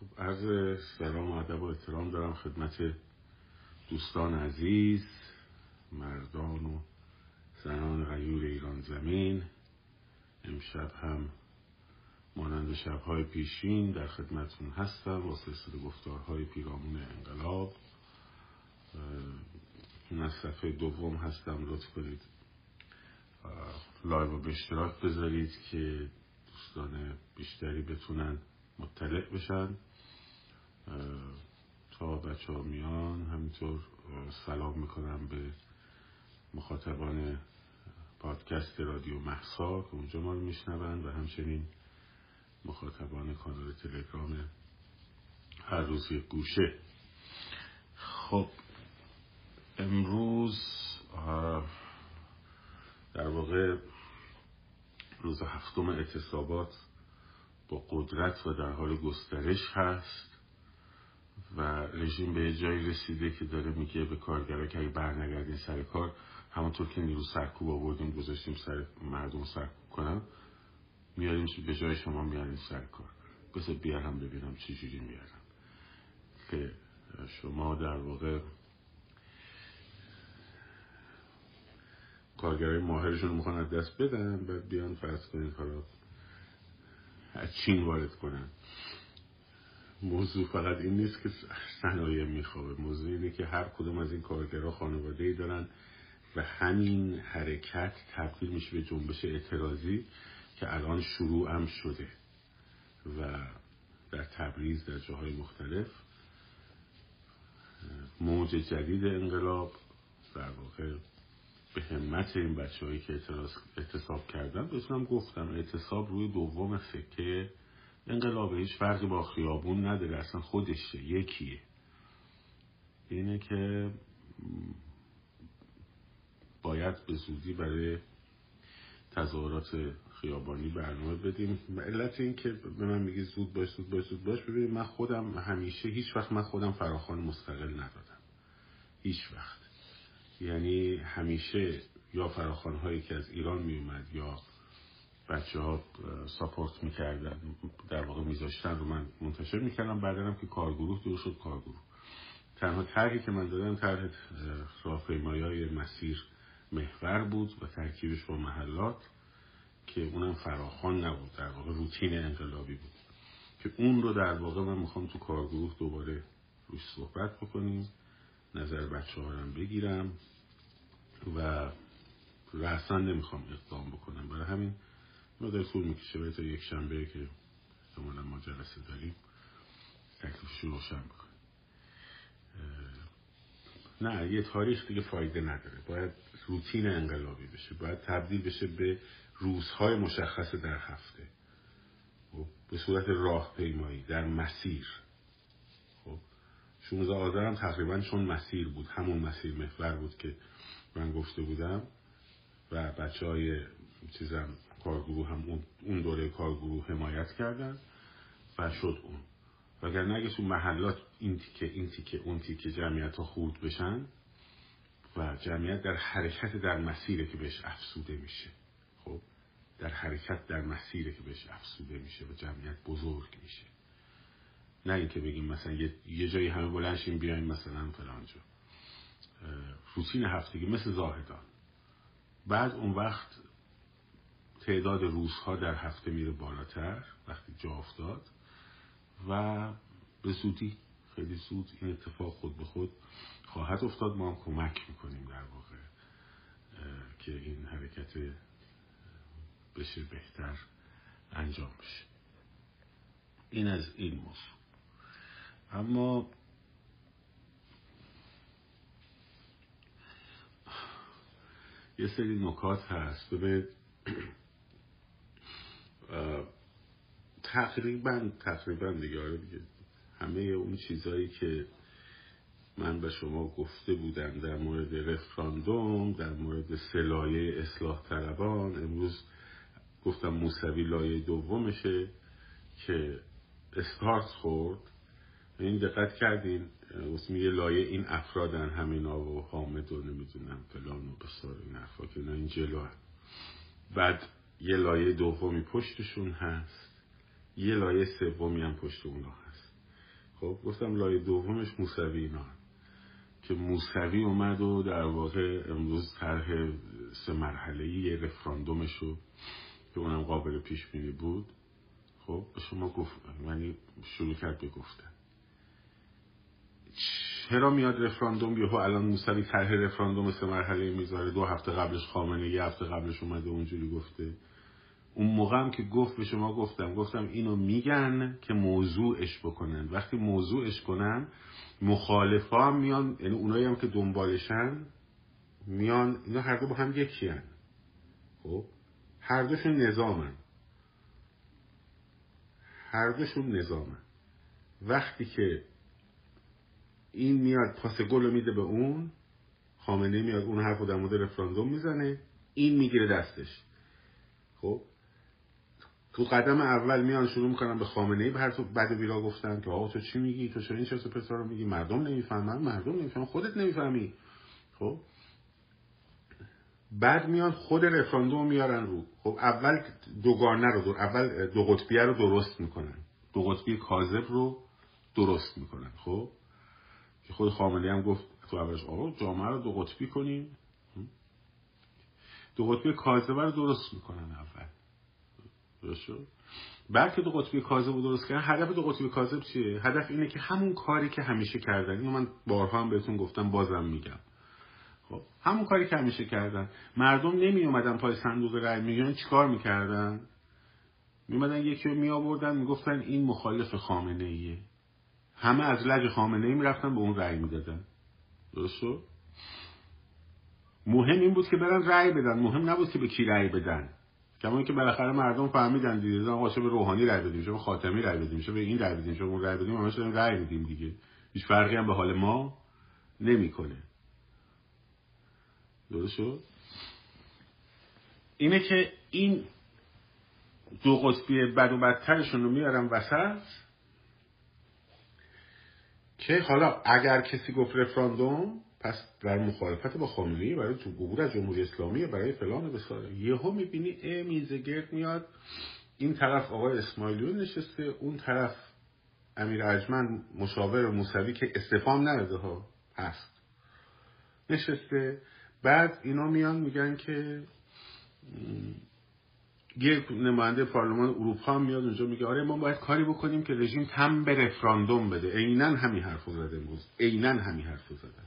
خب عرض سلام و ادب و احترام دارم خدمت دوستان عزیز مردان و زنان غیور ایران زمین. امشب هم مانند شبهای پیشین در خدمتون هستم با سلسله گفتارهای پیرامون انقلاب. من صفحه دوم هستم لطف کنید live رو به اشتراک بذارید که دوستان بیشتری بتونن مطلع بشن تا بچه ها میان همینطور سلام می‌کنم به مخاطبان پادکست رادیو محسا که اونجا ما رو میشنوند و همچنین مخاطبان کانال تلگرام هر روز گوشه. خب امروز در واقع روز هفتم اعتصابات با قدرت و در حال گسترش هست و رژیم به جایی رسیده که داره میگه به کارگرا که اگه برنگردین سر کار همونطور که نیرو سرکوب آوردیم گذاشتیم سر مردم سرکوب کنم میاریم به جای شما میاریم سر کار. بس بیارم ببینم چی جوری میارم. که شما در واقع کارگرای ماهرشون می‌خوان از دست بدن بعد بیان فرض کنید حالا از چین وارد کنن. موضوع فقط این نیست که صنایع میخوابه. موضوع اینه که هر کدوم از این کارگرها خانواده ای دارن و همین حرکت تبدیل میشه به جنبش اعتراضی که الان شروع هم شده و در تبریز در جاهای مختلف موج جدید انقلاب در واقع به همت این بچه هایی که اعتصاب کردن بهتونم گفتم اعتصاب روی دوم سکه انقلاب هیچ فرقی با خیابون نداره اصلا خودشه یکیه. اینه که باید به زودی برای تظاهرات خیابانی برنامه بدیم. علت این که به من میگی زود باش زود باش زود باش ببینید من خودم همیشه هیچ وقت من خودم فراخان مستقل ندادم. هیچ وقت. یعنی همیشه یا فراخان هایی که از ایران می اومد یا بچه ها ساپورت می‌کردن در واقع میذاشتن رو من منتشر می‌کردم. بعدنم که کارگروه دور شد کارگروه. تنها طرحی که من دادم طرح راهپیمایی های مسیر محور بود و ترکیبش با محلات که اونم فراخان نبود در واقع روتین انقلابی بود. که اون رو در واقع من می‌خوام تو کارگروه دوباره روش صحبت بکنیم. نظر بچه ها هم بگیرم و رسن نمی‌خوام اقدام بکنم. برای همین مدر طول می‌کشه باید تا یک شنبه که احتمالا ما جلسه داریم. تکلیفش رو روشن بکنیم نه یه تاریخ دیگه فایده نداره. باید روتین انقلابی بشه. باید تبدیل بشه به روزهای مشخص در هفته. به صورت راهپیمایی در مسیر. خب 16 آذر هم تقریبا چون مسیر بود همون مسیر محور بود که من گفته بودم و بچه های چیزم کارگروه هم اون دوره کارگروه حمایت کردن و شد اون. وگر نگه تو محلات این تیکه این تیکه اون تیکه جمعیت ها خورد بشن و جمعیت در حرکت در مسیره که بهش افسوده میشه. خب در حرکت در مسیره که بهش افسوده میشه و جمعیت بزرگ میشه. نه اینکه بگیم مثلا یه, جایی همه بلنشیم بیایم مثلا فلانجا روتین هفتگی مثل زاهدان. بعد اون وقت تعداد روزها در هفته میره بالاتر وقتی جا افتاد و به زودی خیلی زود این اتفاق خود به خود خواهد افتاد. ما هم کمک می‌کنیم در واقع که این حرکت بشه بهتر انجام بشه. این از این موضوع. اما یه سری نکات هست. ببینید تقریبا تقریبا دیگه آره دیگه. همه اون چیزهایی که من به شما گفته بودم در مورد رفراندوم در مورد سلایه اصلاح طلبان امروز گفتم موسوی لایه دومشه که استارت خورد. این دقت کردین میگه لایه این افرادن همینا و حامد و نمی‌دونم فلان و بسار این افراد که این جلو بعد یه لایه دومی پشتشون هست یه لایه سومی هم پشت اونا هست. خب گفتم لایه دومش موسوی اینا که موسوی اومد و در واقع امروز طرح سه مرحله یه رفراندومش رو که اونم قابل پیش بینی بود. خب به شما گفت یعنی شروع کرد به گفتن. چرا میاد رفراندوم؟ یهو الان موسوی طرح رفراندوم سه مرحله می‌ذاره. دو هفته قبلش خامنه یه هفته قبلش اومده اونجوری گفته. اون موقع هم که گفت به شما گفتم. گفتم اینو میگن که موضوعش بکنن. وقتی موضوعش کنن مخالفا میان یعنی اونایی هم که دنبالشن میان اینا هر دو با هم یکی هن. خب؟ هر دوشون نظامن. هر دوشون نظامن. وقتی که این میاد پاس گل رو میده به اون خامنه میاد اون حرف در مورد رفراندوم می‌زنه این می‌گیره دستش. خب؟ تو قدم اول میان شروع می‌کنن به خامنه ای تو بعد بیرا گفتن که آقا تو چی میگی؟ تو چرا این چرا رو میگی؟ مردم نمی‌فهمن مردم نمی‌فهمن خودت نمی‌فهمی. خب؟ بعد میان خود رفراندوم میارن رو. خب اول دوگانه رو دور اول دو قطبیه رو درست می‌کنن. دو قطبی کاذب رو درست می‌کنن. خب؟ که خود خامنه هم گفت تو اولش آقا جامعه رو دو قطبی کنیم. دو قطبی کاذبه رو درست می‌کنن اول. درست بعد که دو قطبی کاذب رو درست کردن هدف دو قطبی کاذب چیه؟ هدف اینه که همون کاری که همیشه کردن. اینو من بارها هم بهتون گفتم بازم میگم. خب همون کاری که همیشه کردن. مردم نمی اومدن پای صندوق رای میگن چیکار می‌کردن؟ میمدن یکی رو می آوردن می‌گفتن این مخالف خامنه ایه همه از لج خامنه ای می‌رفتن به اون رأی می‌دادن. درست مهم این بود که برن رأی بدن. مهم نبود که به کی رأی بدن. کما که بالاخره مردم فهمیدن دیگه. آقا چه به روحانی رأی بدیم چه به خاتمی رأی بدیم چه به این رأی بدیم چه به اون رأی بدیم همش داریم رأی میدیم دیگه. هیچ فرقی هم به حال ما نمی‌کنه. درست شد؟ اینه که این دو قطبی بد و بدترشون رو میارم وسط که حالا اگر کسی گفت رفراندوم پس در مخالفت با خامنه‌ای برای تو عبور از جمهوری اسلامی برای فلان بساره یهو می‌بینی ای میزگرد میاد. این طرف آقای اسماعیلیون نشسته اون طرف امیر اجمن مشاور موسوی که استفام نداده ها هست. نشسته. بعد اینا میان میگن که یه نماینده پارلمان اروپا میاد اونجا میگه آره ما باید کاری بکنیم که رژیم تم به رفراندوم بده. عینا همین حرفو زده امروز عینا همین حرفو زده.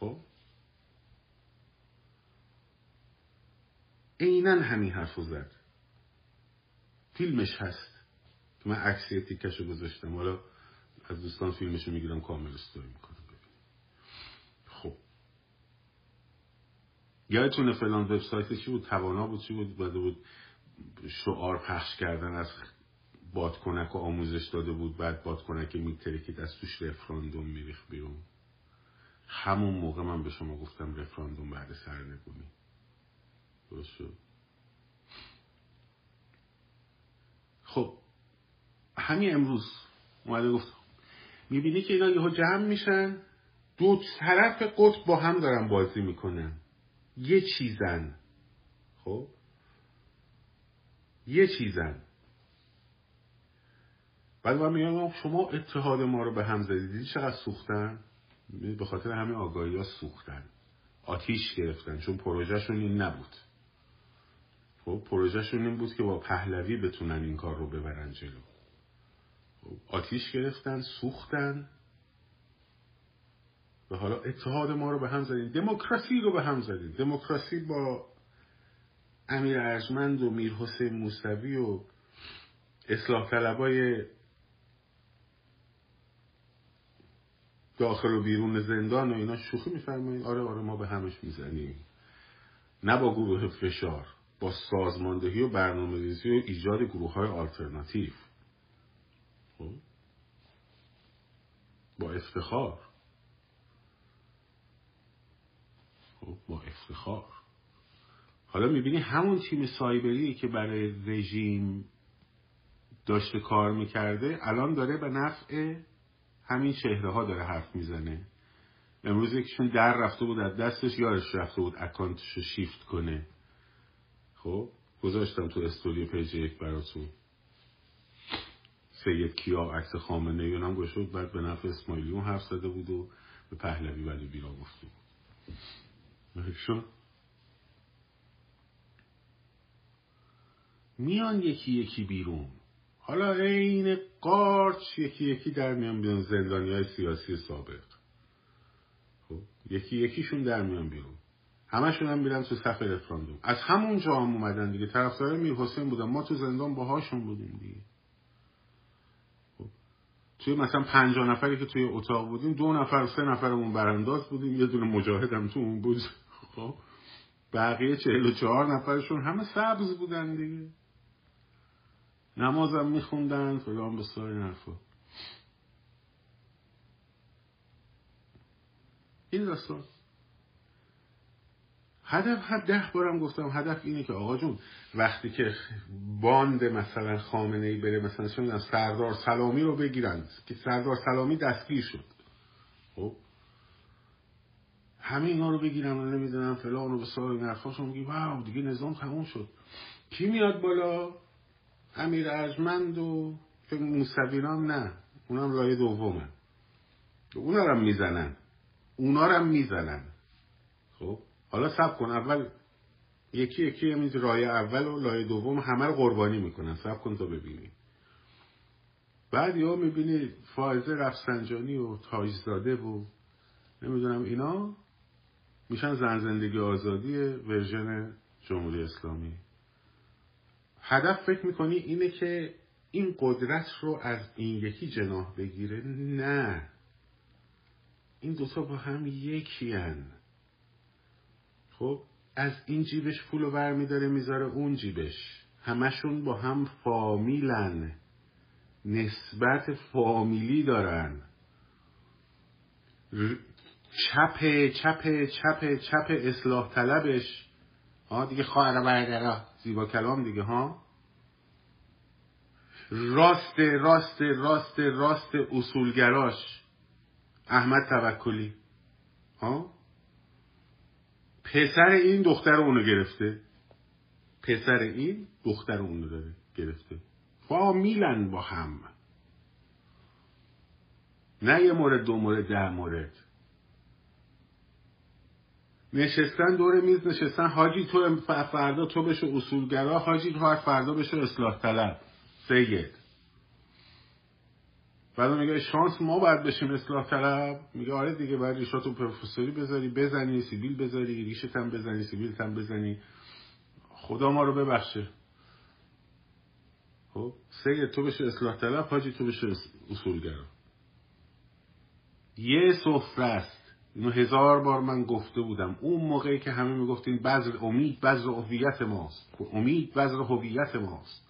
خب؟ عینا همین حرفو زد. فیلمش هست. که من عکسی تیکشو گذاشتم. حالا از دوستان فیلمشو می‌گیرم کامل استوری می‌کنم. خب. یادتونه فلان وبسایت چی بود؟ توانا بود؟ چی بود؟ بده بود شعار پخش کردن از بادکنک و آموزش داده بود بعد بادکنک میترکید از توش رفراندوم میریخ بیرون. همون موقع من به شما گفتم رفراندوم بعد سرنگونی. درست شد؟ خب همین امروز اومده گفت می‌بینی که اینا یهو جمع میشن؟ دو طرف قطب با هم دارن بازی می‌کنن. یه چیزن. خب؟ یه چیزن. بعد من میگم شما اتحاد ما رو به هم زدید. چقدر سوختن؟ به خاطر همه آگاهی ها سوختن. آتیش گرفتن چون پروژهشون این نبود. خب پروژهشون این بود که با پهلوی بتونن این کار رو ببرن جلو. خب آتیش گرفتن سوختن. و حالا اتحاد ما رو به هم زدید دموکراسی رو به هم زدید دموکراسی با امیر ارجمند و میر حسین موسوی و اصلاح طلبای داخل و بیرون زندان و اینا شوخی میفرمایید؟ آره آره ما به همش می‌زنیم. نه با گروه فشار با سازماندهی و برنامه ریزی و ایجاد گروه های خب؟ با افتخار. خب با افتخار. حالا می‌بینی همون تیم سایبری که برای رژیم داشته کار می‌کرده الان داره به نفع همین چهره ها داره حرف می‌زنه. امروز یکیشون در رفته بود از دستش یارش رفته بود اکانتش رو شیفت کنه. خب گذاشتم تو استوری پیج یک براتون. سید کیا عکس خامنه ای هم گوشه بعد به نفع اسماعیلیون حرف زده بود و به پهلوی ولی بیرا گفته بود میان یکی یکی بیرون. حالا عین قارچ یکی یکی در میان بیرون زندانی های سیاسی سابق. خب یکی یکیشون در میان بیرون. همشون هم میرن تو صف رفراندوم. از همون جا هم اومدن دیگه. طرفدار میر حسین بودن. ما تو زندان باهاشون بودیم دیگه. خب. توی مثلا پنجاه نفری که توی اتاق بودیم دو نفر سه نفرمون برانداز بودیم. یه دونه مجاهدم تو اون بود. خب بقیه چهل و چهار نفرشون همه سبز بودن دیگه. نمازم میخوندن فلان به سایر حرفا. این داستان. هدف هر ده بارم گفتم هدف اینه که آقا جون وقتی که باند مثلا خامنه ای بره مثلا چون سردار سلامی رو بگیرن که سردار سلامی دستگیر شد. خب؟ همه اینا رو بگیرن و نمی‌دونم فلان رو به سال نرفاشون میگی واو دیگه نظام تموم شد. کی میاد بالا؟ امیر ارجمند و موسویران نه اونم لایه دومه اونا رو می‌زنن. اونا رو می‌زنن. خب حالا سب کن اول یکی یکی هم رای اول و لایه دوم همه رو قربانی می‌کنن. سب کن تا ببینی. بعد یا می‌بینی فائزه رفسنجانی و تاجزاده و نمی‌دونم اینا میشن زن زندگی آزادی ورژن جمهوری اسلامی. هدف فکر می‌کنی اینه که این قدرت رو از این یکی جناح بگیره؟ نه. این دوتا با هم یکی هن. خب از این جیبش پول رو برمیداره می‌ذاره اون جیبش. همشون با هم فامیلن. نسبت فامیلی دارن. چپ چپ چپ چپ اصلاح طلبش. ها دیگه خواهر برادرها. زیبا کلام دیگه ها؟ راست راست راست راست اصولگراش. احمد توکلی. ها؟ پسر این دختر اونو گرفته. پسر این دختر اونو داره گرفته. فامیلن با هم. نه یه مورد دو مورد ده مورد. نشستن دور میز نشستن. حاجی تو فردا تو بشه اصولگرا. حاجی تو فردا بشه اصلاح طلب. سید. بعد میگه شانس ما باید بشیم اصلاح طلب. میگه آره دیگه باید ریشاتو پروفسوری بذاری بزنی سیبیل بذاری ریشت هم بزنی سیبیل هم بزنی. خدا ما رو ببخشه. خب سید تو بشه اصلاح طلب حاجی تو بشه اصولگرا. یه سفره است. اینو هزار بار من گفته بودم. اون موقعی که همه می‌گفتین بذر امید بذر هویت ماست. خب امید بذر هویت ماست.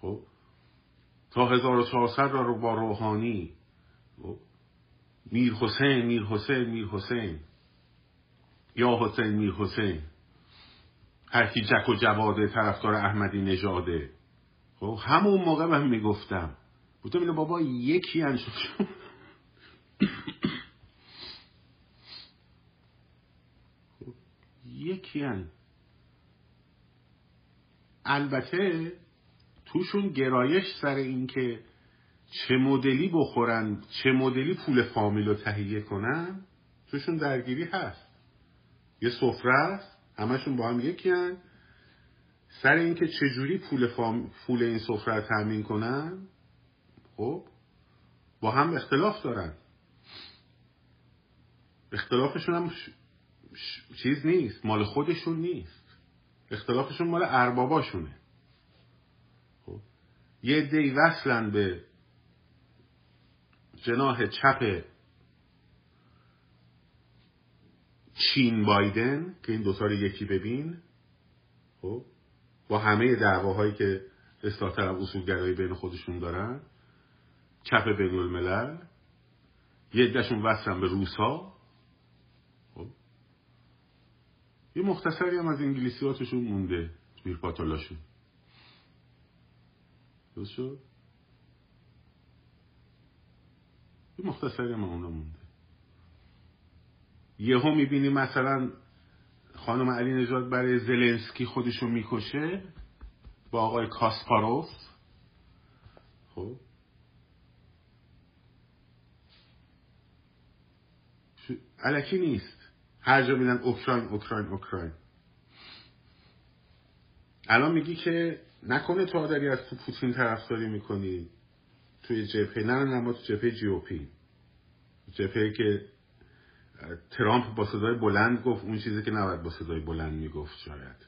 خب تا 1400 را رو با روحانی. خب؟ میر حسین میر حسین میر حسین. یا حسین میر حسین. هر کی جک و جواده طرفدار احمدی نژاده. خب همون موقع من می‌گفتم. بودم اینو بابا یکی انشد یکی هن. البته توشون گرایش سر اینکه چه مدلی بخورن چه مدلی پول فامیل رو تهیه کنن توشون درگیری هست یه سفره است همشون با هم یکی هن. سر اینکه چجوری پول, فام... پول این سفره رو تامین کنن خب با هم اختلاف دارن اختلافشون هم چیز نیست مال خودشون نیست. اختلافشون مال ارباباشونه. خب؟ یه دی وصلن به جناح چپ چین بایدن که این دوتا رو یکی ببین خب؟ با همه دعواهایی که اصلاح طلب اصولگرایی بین خودشون دارن چپ بین الملل یه دشون وصلن به روسا یه مختصری هم از انگلیسیاتشون مونده میر پاتولاشون درست شد؟ یه مختصری هم اونا مونده. یه یهو می‌بینی مثلا خانم علی نجات برای زلنسکی خودشو می‌کشه با آقای کاسپاروف. خب؟ علکی نیست. هر جا میدن اوکراین اوکراین اوکراین. الان میگی که نکنه تو داری از تو پوتین طرفداری می‌کنی توی جبهه. نه نه ما تو جبهه جی او پی جبهه که ترامپ با صدای بلند گفت اون چیزی که نباید با صدای بلند می‌گفت شاید.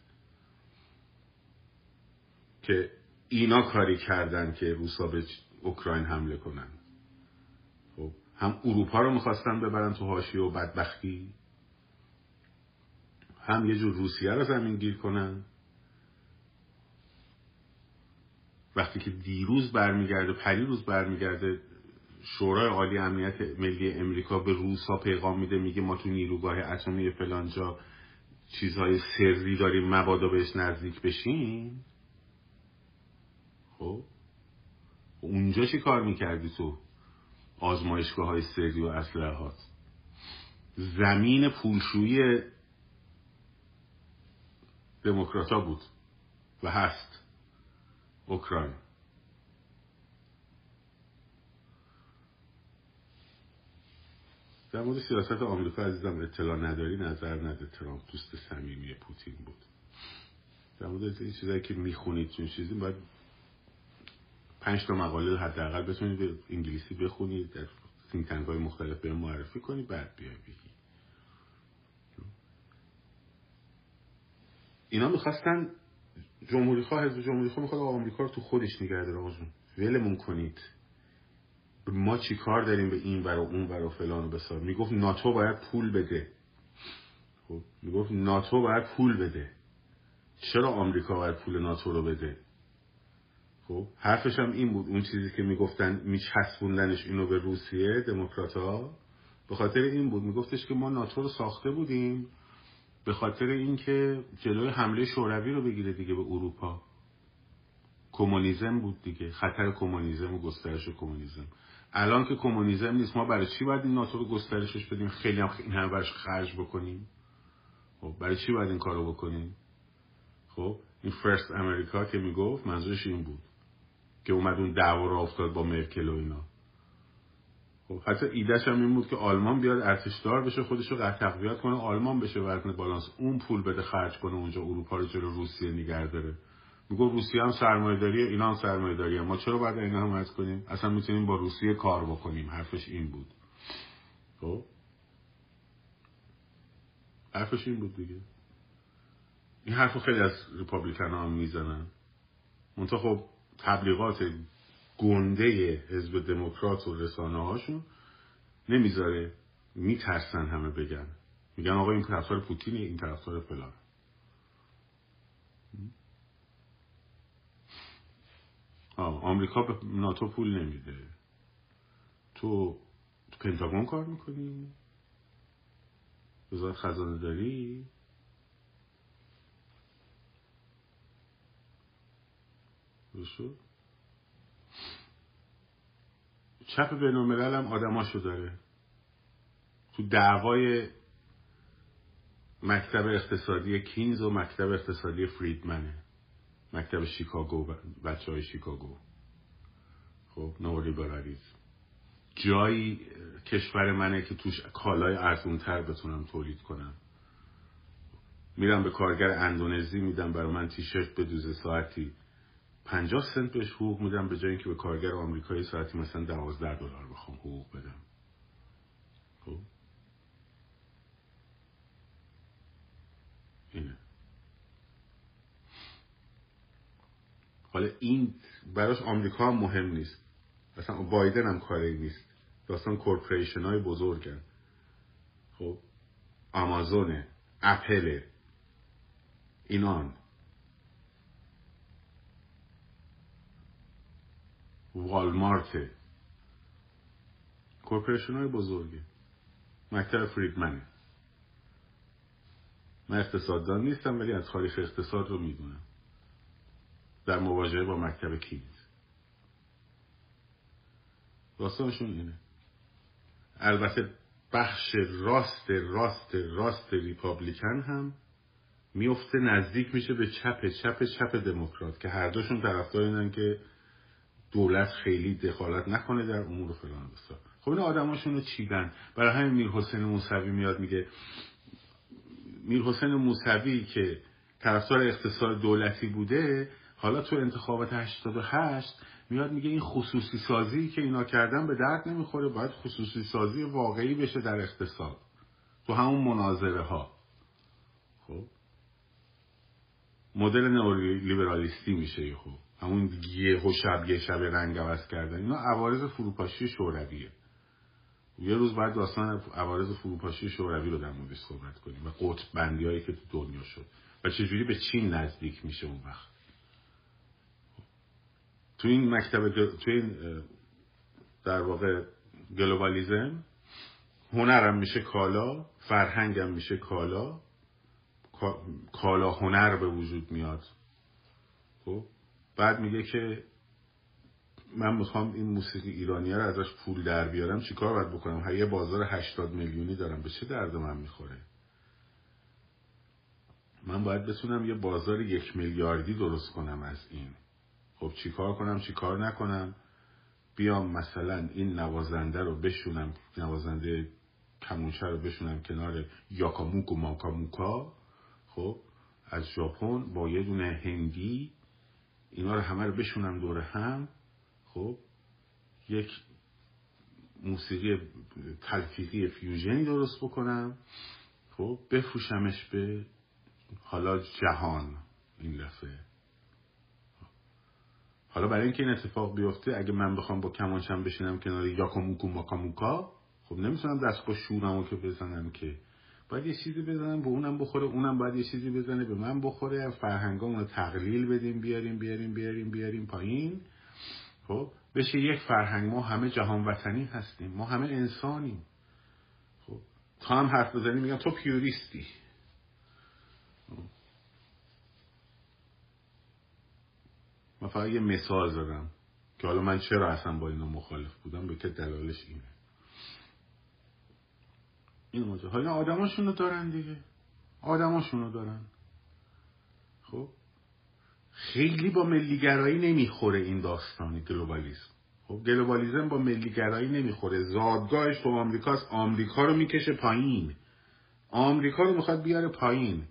که اینا کاری کردن که روسا به اوکراین حمله کنن. خب هم اروپا رو می‌خواستن ببرن تو حاشیه و بدبختی. هم یه جور روسیه رو زمین گیر کنن. وقتی که دیروز برمیگرده پری روز برمیگرده شورای عالی امنیت ملی امریکا به روسا پیغام میده میگه ما تو نیروگاه اتمی فلانجا چیزهای سری داریم مبادا بهش نزدیک بشیم. خب؟ اونجا چی کار می‌کردی تو آزمایشگاه های سری و اسلحات زمین پولشویی دموکراتا بود و هست. اوکراین. در مورد سیاست آمریکا عزیزم اطلاع نداری نظر نده ترامپ دوست صمیمی پوتین بود. در مورد این چیزایی که می‌خونید چون چیزی باید پنج تا مقاله حداقل بتونید انگلیسی بخونید در تنگ های مختلف به معرفی کنید بعد بیای بگی اینا می‌خواستن جمهوری خواه حزب جمهوری خواه می‌خواد آمریکا رو تو خودش نگه داره آقا ولمون کنید. ما چی کار داریم به این برا اون برا فلان و بسار؟ می‌گفت ناتو باید پول بده. خب می‌گفت ناتو باید پول بده. چرا آمریکا باید پول ناتو رو بده؟ خب حرفش هم این بود. اون چیزی که می‌گفتن میچسبوندنش اینو به روسیه دموکرات ها به خاطر این بود. میگفتش که ما ناتو رو ساخته بودیم. به خاطر اینکه جلوی حمله شوروی رو بگیره دیگه به اروپا. کمونیسم بود دیگه. خطر کمونیسم و گسترش کمونیسم الان که کمونیسم نیست ما برای چی باید این ناتو رو گسترشش بدیم؟ خیلی هم این همه برش خرج بکنیم؟ خب برای چی باید این کارو بکنیم؟ خب این فرست امریکا که می‌گفت منظورش این بود که اومد اون دعوا رو افتاد با مرکل و اینا. خب حتی ایدهش هم این بود که آلمان بیاد ارتشدار بشه خودش رو تقویت کنه آلمان بشه وزن بالانس اون پول بده خرج کنه اونجا اروپا رو جلو روسیه نگه داره. میگو روسیه هم سرمایه داریه اینا هم سرمایه داریه ما چرا باید اینا هم کنیم؟ اصلا می‌تونیم با روسیه کار بکنیم. حرفش این بود. خب؟ حرفش این بود دیگه. این حرف خیلی از ریپابلیکن هم می‌زنن. منتها خب تبلیغات گنده حزب دموکرات و رسانه هاشون نمی‌ذاره میترسن همه بگن. میگن آقا این طرفدار پوتینه این طرفدار فلان آمریکا به ناتو پول نمیده. تو تو پنتاگون کار می‌کنی؟ وزارت خزانه داری؟ بشو چپ بین الملل هم آدماشو داره. تو دعوای مکتب اقتصادی کینز و مکتب اقتصادی فریدمنه. مکتب شیکاگو بچه های شیکاگو. خب نولیبرالیزم جایی کشور منه که توش کالای ارزونتر بتونم تولید کنم. میرم به کارگر اندونزی میدم برای من تیشرت بدوزه ساعتی پنجاه سنت بهش حقوق میدم به جای اینکه به کارگر آمریکایی ساعتی مثلا دوازده دلار بخوام حقوق بدم. خب؟ اینه. حالا این براش آمریکا هم مهم نیست. مثلا بایدن هم کاری نیست. داستان کورپریشن های بزرگن. خب؟ آمازونه اپل اینان. والمارت. کورپریشن های بزرگه. مکتب فریدمنه. من اقتصاددان نیستم ولی از تاریخ اقتصاد رو می‌دونم. در مواجهه با مکتب کینز داستانشون اینه. البته بخش راست راست راست ریپابلیکن هم میفته نزدیک میشه به چپ چپ چپ دموکرات که هر دوشون طرفدار اینن که دولت خیلی دخالت نکنه در امور فلان بسار خب این آدماشون رو چیدن. برای همین میر حسین موسوی میاد میگه میر حسین موسوی که طرفدار اقتصاد دولتی بوده حالا تو انتخابات 88 میاد میگه این خصوصی سازی که اینا کردن به درد نمی‌خوره باید خصوصی سازی واقعی بشه در اقتصاد. تو همون مناظره ها خب؟ مدل نئولیبرالیستی میشه خب همون یه شب یه شب رنگ عوض کردن. اینا عوارض فروپاشی شورویه. یه روز بعد داستان عوارض فروپاشی شوروی رو در موردش صحبت کنیم و قطب بندی هایی که تو دنیا شد. و چجوری به چین نزدیک میشه اون وقت؟ تو این مکتب تو این در واقع گلوبالیزم هنرم میشه کالا فرهنگم میشه کالا. کالا هنر به وجود میاد. خب؟ بعد میگه که من می‌خوام این موسیقی ایرانی رو ازش پول در بیارم چیکار باید بکنم؟ یه بازار هشتاد میلیونی دارم به چه درد من می‌خوره؟ من باید بتونم یه بازار یک میلیاردی درست کنم از این. خب چیکار کنم؟ چیکار نکنم؟ بیام مثلا این نوازنده رو بشونم نوازنده کمونچه رو بشونم کنار یاکاموک و ماکاموکا. خب از ژاپن با یه دونه هندی اینا رو همه رو بشونم دور هم خب یک موسیقی تلفیقی فیوژنی درست بکنم خب بفروشمش به حالا جهان این دفعه. حالا برای اینکه این اتفاق بیفته اگه من بخوام با کمانچم بشینم کنار یاکاموکو ماکاموکا خب نمی‌تونم دست با شورمو که بزنم که باید یه چیزی بزنم به اونم بخوره اونم باید یه چیزی بزنه به من بخوره فرهنگامون رو تقلیل بدیم بیاریم بیاریم بیاریم بیاریم پایین. خب بشه یک فرهنگ ما همه جهان وطنی هستیم ما همه انسانیم. خب تا هم حرف بزنی میگم تو پیوریستی. من فقط یه مثال زدم که حالا من چرا اصلا با اینا مخالف بودم به که دلالش اینه. این موضوع. حالا آدماشون رو دارن دیگه. آدماشون رو دارن. خب؟ خیلی با ملیگرایی نمی‌خوره این داستانی گلوبالیسم. خب گلوبالیزم با ملیگرایی نمی‌خوره. زادگاهش تو آمریکاست. آمریکا رو می‌کشه پایین. آمریکا رو می‌خواد بیاره پایین.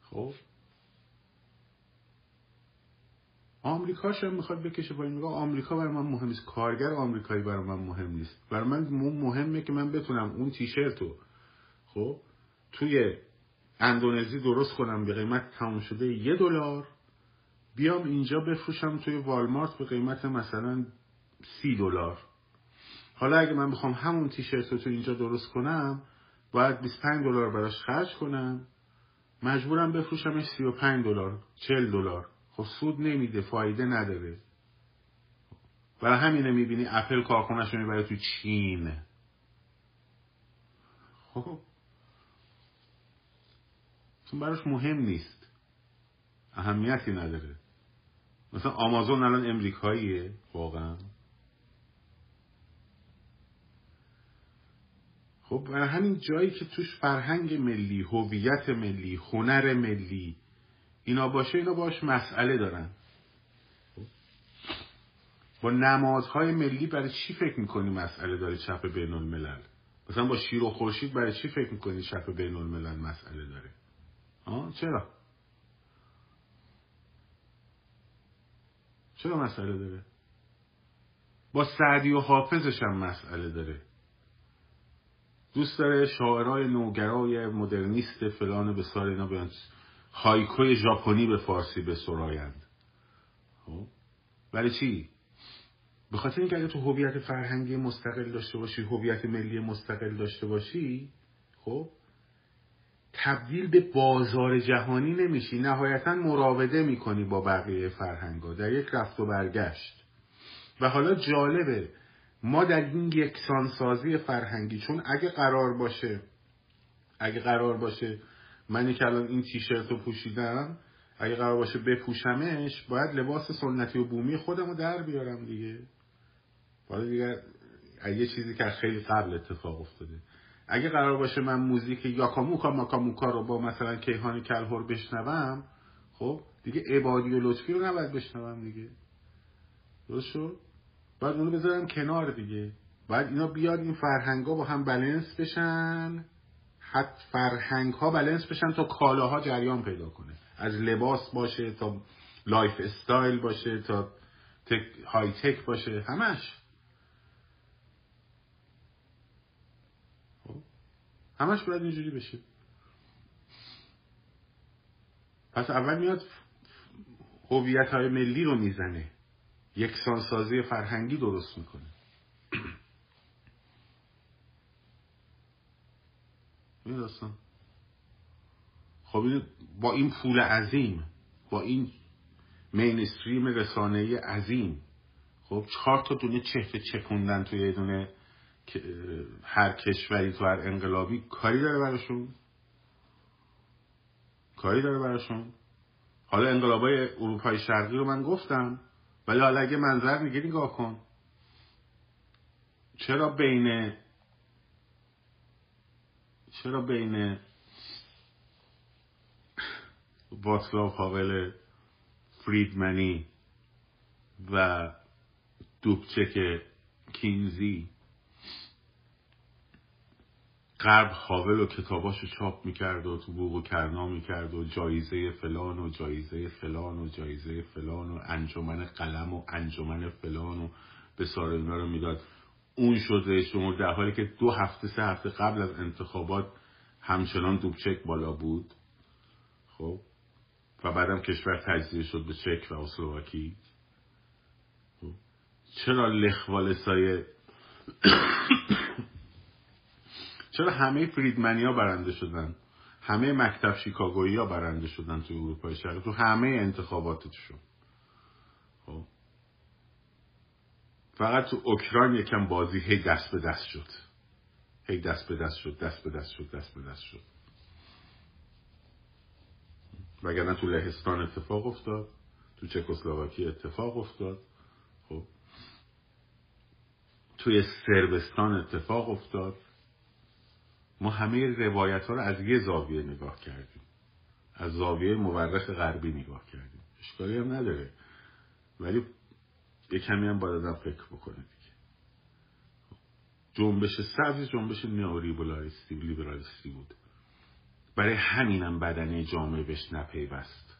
خب؟ آمریکا شو می‌خواد بکشه پایین میگه آمریکا برای من مهم نیست. کارگر آمریکایی برای من مهم نیست. برای من مهمه که من بتونم اون تیشرتو خب توی اندونزی درست کنم به قیمت تمام شده یه دلار بیام اینجا بفروشم توی والمارت به قیمت مثلا سی دلار. حالا اگه من بخوام همون تیشرت رو تو اینجا درست کنم باید 25 دلار براش خرج کنم مجبورم بفروشمش 35 دلار 40 دلار. خب سود نمیده فایده نداره. برای همینه می‌بینی اپل کارخونهش رو می‌بره تو چین. خب. چون براش مهم نیست. اهمیتی نداره. مثلا آمازون الان امریکاییه واقعا. خب برای همین جایی که توش فرهنگ ملی هویت ملی هنر ملی اینا باشه اینا باش مسئله دارن. با نمادهای ملی برای چی فکر می‌کنی مسئله داره چپ بین الملل مثلا با شیر و خورشید برای چی فکر می‌کنی چپ بین الملل مسئله داره؟ آه چرا؟ چرا مسئله داره؟ با سعدی و حافظش هم مسئله داره. دوست داره شاعرای نوگرای مدرنیست فلان به سال اینا بیان هایکوی ژاپنی به فارسی به سرایند. خب؟ برای چی؟ به خاطر اینکه اگه تو هویت فرهنگی مستقل داشته باشی هویت ملی مستقل داشته باشی خب تبدیل به بازار جهانی نمیشی. نهایتا مراوده می‌کنی با بقیه فرهنگا در یک رفت و برگشت. و حالا جالبه ما در این یکسانسازی فرهنگی چون اگه قرار باشه اگه قرار باشه منی که الان این تیشرت رو پوشیدم اگه قرار باشه بپوشمش باید لباس سنتی و بومی خودم رو در بیارم دیگه. حالا دیگه یه چیزی که خیلی قبل اتفاق افتاده. اگه قرار باشه من موزیک یاکاموکا ماکاموکا رو با مثلا کیهانی کلهور بشنوم خب دیگه عبادی و لطفی رو نباید بشنوم دیگه. درست شد؟ باید اونو بذارم کنار دیگه. باید اینا بیاد این فرهنگ ها با هم بلنس بشن. حد فرهنگ ها بلنس بشن تا کالاها جریان پیدا کنه. از لباس باشه تا lifestyle باشه تا tech، high tech باشه. همش. خب؟ همش باید اینجوری بشه. پس اول میاد هویت های ملی رو می‌زنه. یکسان سازی فرهنگی درست می‌کنه. این داستان خب با این پول عظیم با این مینستریم رسانه عظیم خب چهار تا دونه چهره چپوندن توی یه دونه هر کشوری تو هر انقلابی کاری داره براشون. کاری داره براشون. حالا انقلابای اروپای شرقی رو من گفتم ولی حالا اگه منظر میگه نگاه کن. چرا بین چرا بین واتسلاو هاول فریدمنی و دوبچک کینزی غرب حاول و کتاباشو چاپ می‌کرد و تو بوق و کرنا می‌کرد و جایزه فلان و جایزه فلان و جایزه فلان و انجمن قلم و انجمن فلان و به اینا رو می‌داد. اون شده شما در حالی که دو هفته سه هفته قبل از انتخابات همچنان دوبچک بالا بود. خب؟ و بعدم کشور تجزیه شد به چک و اسلواکی. خب. چرا لخوالسای چرا همه فریدمنی ها برنده شدن؟ همه مکتب شیکاگویی ها برنده شدن تو اروپای شرقی تو همه انتخاباتشون خب فقط تو اوکراین یکم بازی هی دست به دست شد. هی دست به دست شد دست به دست شد دست به دست شد. وگرنه تو لهستان اتفاق افتاد تو چکسلواکی اتفاق افتاد. خب. توی سربستان اتفاق افتاد. ما همه روایت ها رو از یه زاویه نگاه کردیم. از زاویه مورخ غربی نگاه کردیم. اشکالی هم نداره. ولی یه کمی هم باید آدم فکر بکنه دیگه. جنبش سبز جنبش نئولیبرالیستی لیبرالیستی بود. برای همینم بدنه جامعه بهش نپیوست.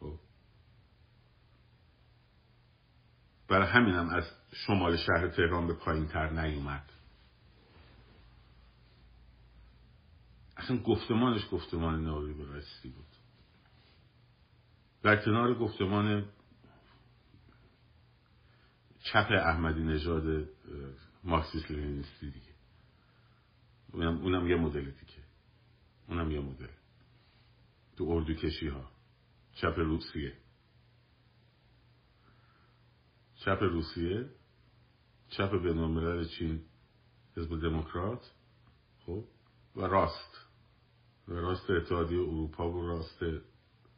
خب. برای همینم از شمال شهر تهران به پایین تر نیومد. اصلا گفتمانش گفتمان نئولیبرالیستی بود. در کنار گفتمان چپ احمدی نژاد مارکسیست لنینیستی دیگه. اونم, اونم یه مدل دیگه. اونم یه مدل. تو اردو کشی ها چپ روسیه. چپ روسیه. چپ بین چین حزب دموکرات. خب؟ و راست. و راست اتحادیه اروپا و راست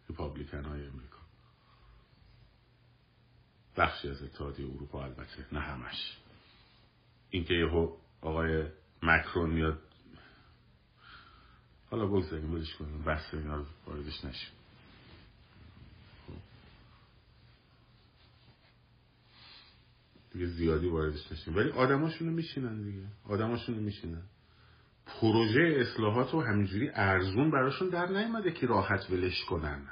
ریپابلیکن های امریکا. بخشی از اتحادیه اروپا البته نه همش. اینکه یهو آقای مکرون میاد. حالا بگذاریم بودش کنیم بحث اینا رو واردش نشیم. دیگه زیادی واردش نشیم. ولی آدماشون رو میشینن دیگه. آدماشون رو میشینن. پروژه اصلاحات رو همینجوری ارزون براشون در نیومده که راحت ولش کنن.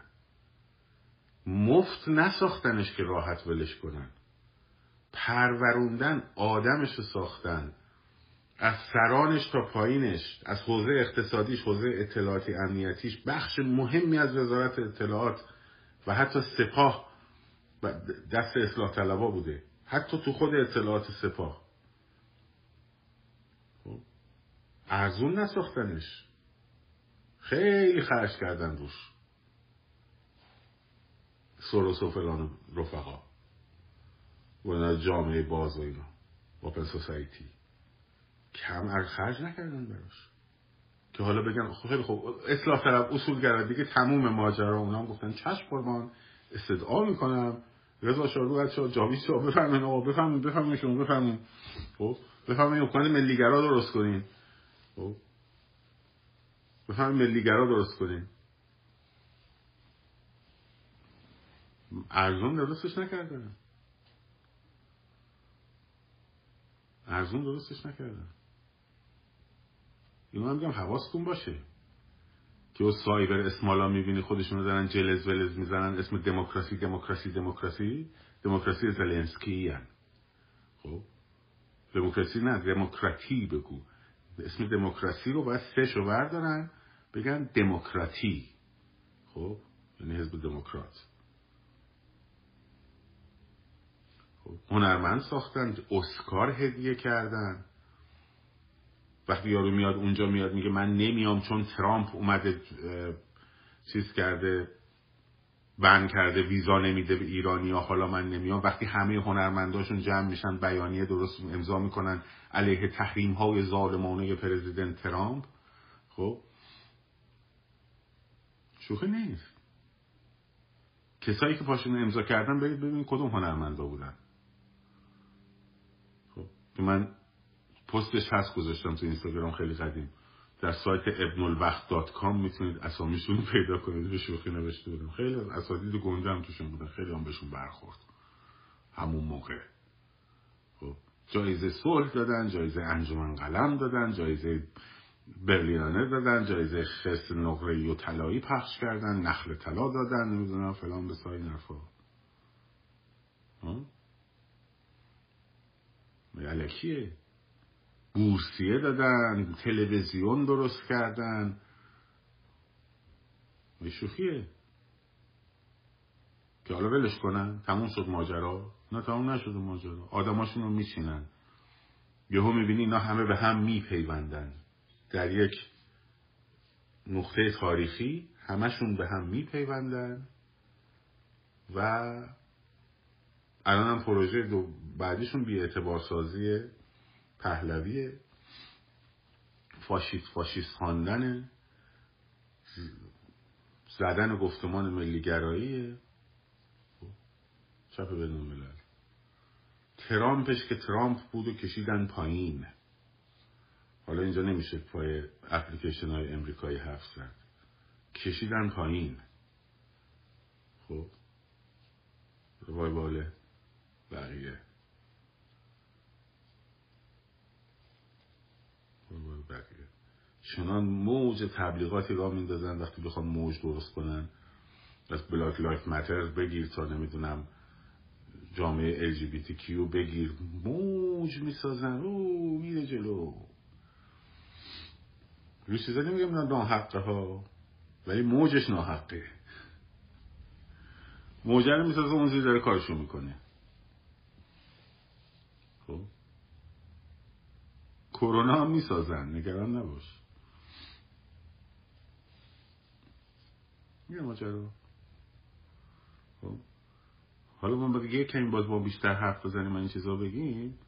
مفت نساختنش که راحت ولش کنن. پروروندن آدمش رو ساختن. از سرانش تا پایینش از حوزه اقتصادیش حوزه اطلاعاتی امنیتیش بخش مهمی از وزارت اطلاعات و حتی سپاه دست اصلاح طلبا بوده. حتی تو خود اطلاعات سپاه. خب؟ ارزون نساختنش. خیلی خرج کردن روش. سوروس و فلان رفقا. و جامعه باز و اینا. اوپن سوسایتی کم خرج نکردن براش. که حالا بگن خب خیلی خوب. اصلاح طلب اصولگرا دیگه تموم ماجرا. اونام گفتن چشم قربان استدعا می‌کنم. رضا شارو بچا جاوید شاه بفرمین آقا بفرمین بفرمین شما بفرمین خب بفرمین حکومت ملیگرا درست کنین. خب بفرمین ملیگرا درست کنین. ارزون درستش نکردن. ارزون درستش نکردن. اینو هم میگم حواستون باشه. که او سایبر اسمالا می‌بینی خودشونو دارن جلز ولز می‌زنن اسم دموکراسی دموکراسی دموکراسی دموکراسی زلنسکی خب؟ دموکراسی نه دموکراتی بگو. اسم دموکراسی رو باید سه شو بردارن بگن دموکراتی. خب؟ یعنی حزب دموکرات خب هنرمند ساختن اسکار هدیه کردن. وقتی یارو میاد اونجا میاد میگه من نمیام چون ترامپ اومده چیز کرده بند کرده ویزا نمیده به ایرانی ها حالا من نمیام. وقتی همه هنرمنداشون جمع میشن بیانیه درست امضا می‌کنن علیه تحریم های ظالمانه پرزیدنت ترامپ خب؟ شوخی نیست. کسایی که پاشون امضا کردن برید ببینید کدوم هنرمندا بودن. که من پستش هست گذاشتم تو اینستاگرام خیلی قدیم. در سایت ابنالوقت می‌تونید اسامیشون رو پیدا کنید به شوخی نوشته بودم. خیلی اساتید گنده هم توشون بودن خیلی هم بهشون برخورد. همون موقع. خب جایزه صلح دادن جایزه انجمن قلم دادن جایزه برلیانه دادن جایزه خرس نقره و طلایی پخش کردن نخل طلا دادن نمی‌دونم فلان به سای نرفا علکیه بورسیه دادن تلویزیون درست کردن. شوخیه. که حالا ولش کنن. تموم شد ماجرا. نه تموم نشد ماجرا. آدماشون رو میچینن. یهو می‌بینی اینا همه به هم میپیوندن. در یک نقطه تاریخی همشون به هم میپیوندن و الان هم پروژه دو بعدیشون بی اعتبار سازی پهلوی فاشیست فاشیست خواندن زدن گفتمان ملیگرایی. چپ بدون ملل. ترامپش که ترامپ بود و کشیدن پایین. حالا اینجا نمیشه پای اپلیکیشن های امریکایی حرف زد. کشیدن پایین. خب؟ وای باله. بقیه. بقیه. چنان موج تبلیغاتی را میندازن وقتی بخوان موج درست کنن. از Black Lives Matter بگیر تا نمی‌دونم جامعه LGBT بگیر. موج می‌سازن. او میره جلو. یه چیزا نمیگم ناحقه ها ولی موجش ناحقه. موجه رو می‌سازه اون زیر داره کارشو می‌کنه. خب. کرونا هم می‌سازن نگران نباش. میره ماجرا خب. حالا ما باید یک کمی باز با بیشتر حرف بزنیم این چیزا بگیم.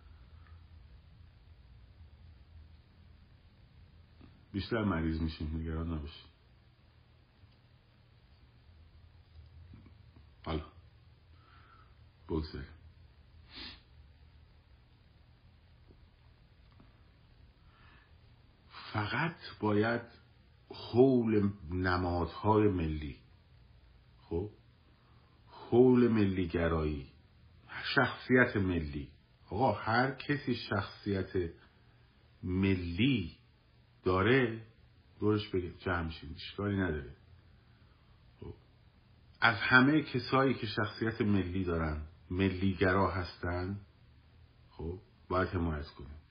بیشتر مریض میشیم نگران نباشید حالا. بگذاریم. فقط باید حول نمادهای ملی خب؟ حول ملیگرایی شخصیت ملی. آقا هر کسی شخصیت ملی داره دورش بگه جمع شید اشکالی نداره. خب. از همه کسایی که شخصیت ملی دارن ملیگرا هستن خب؟ باید حمایت کنیم.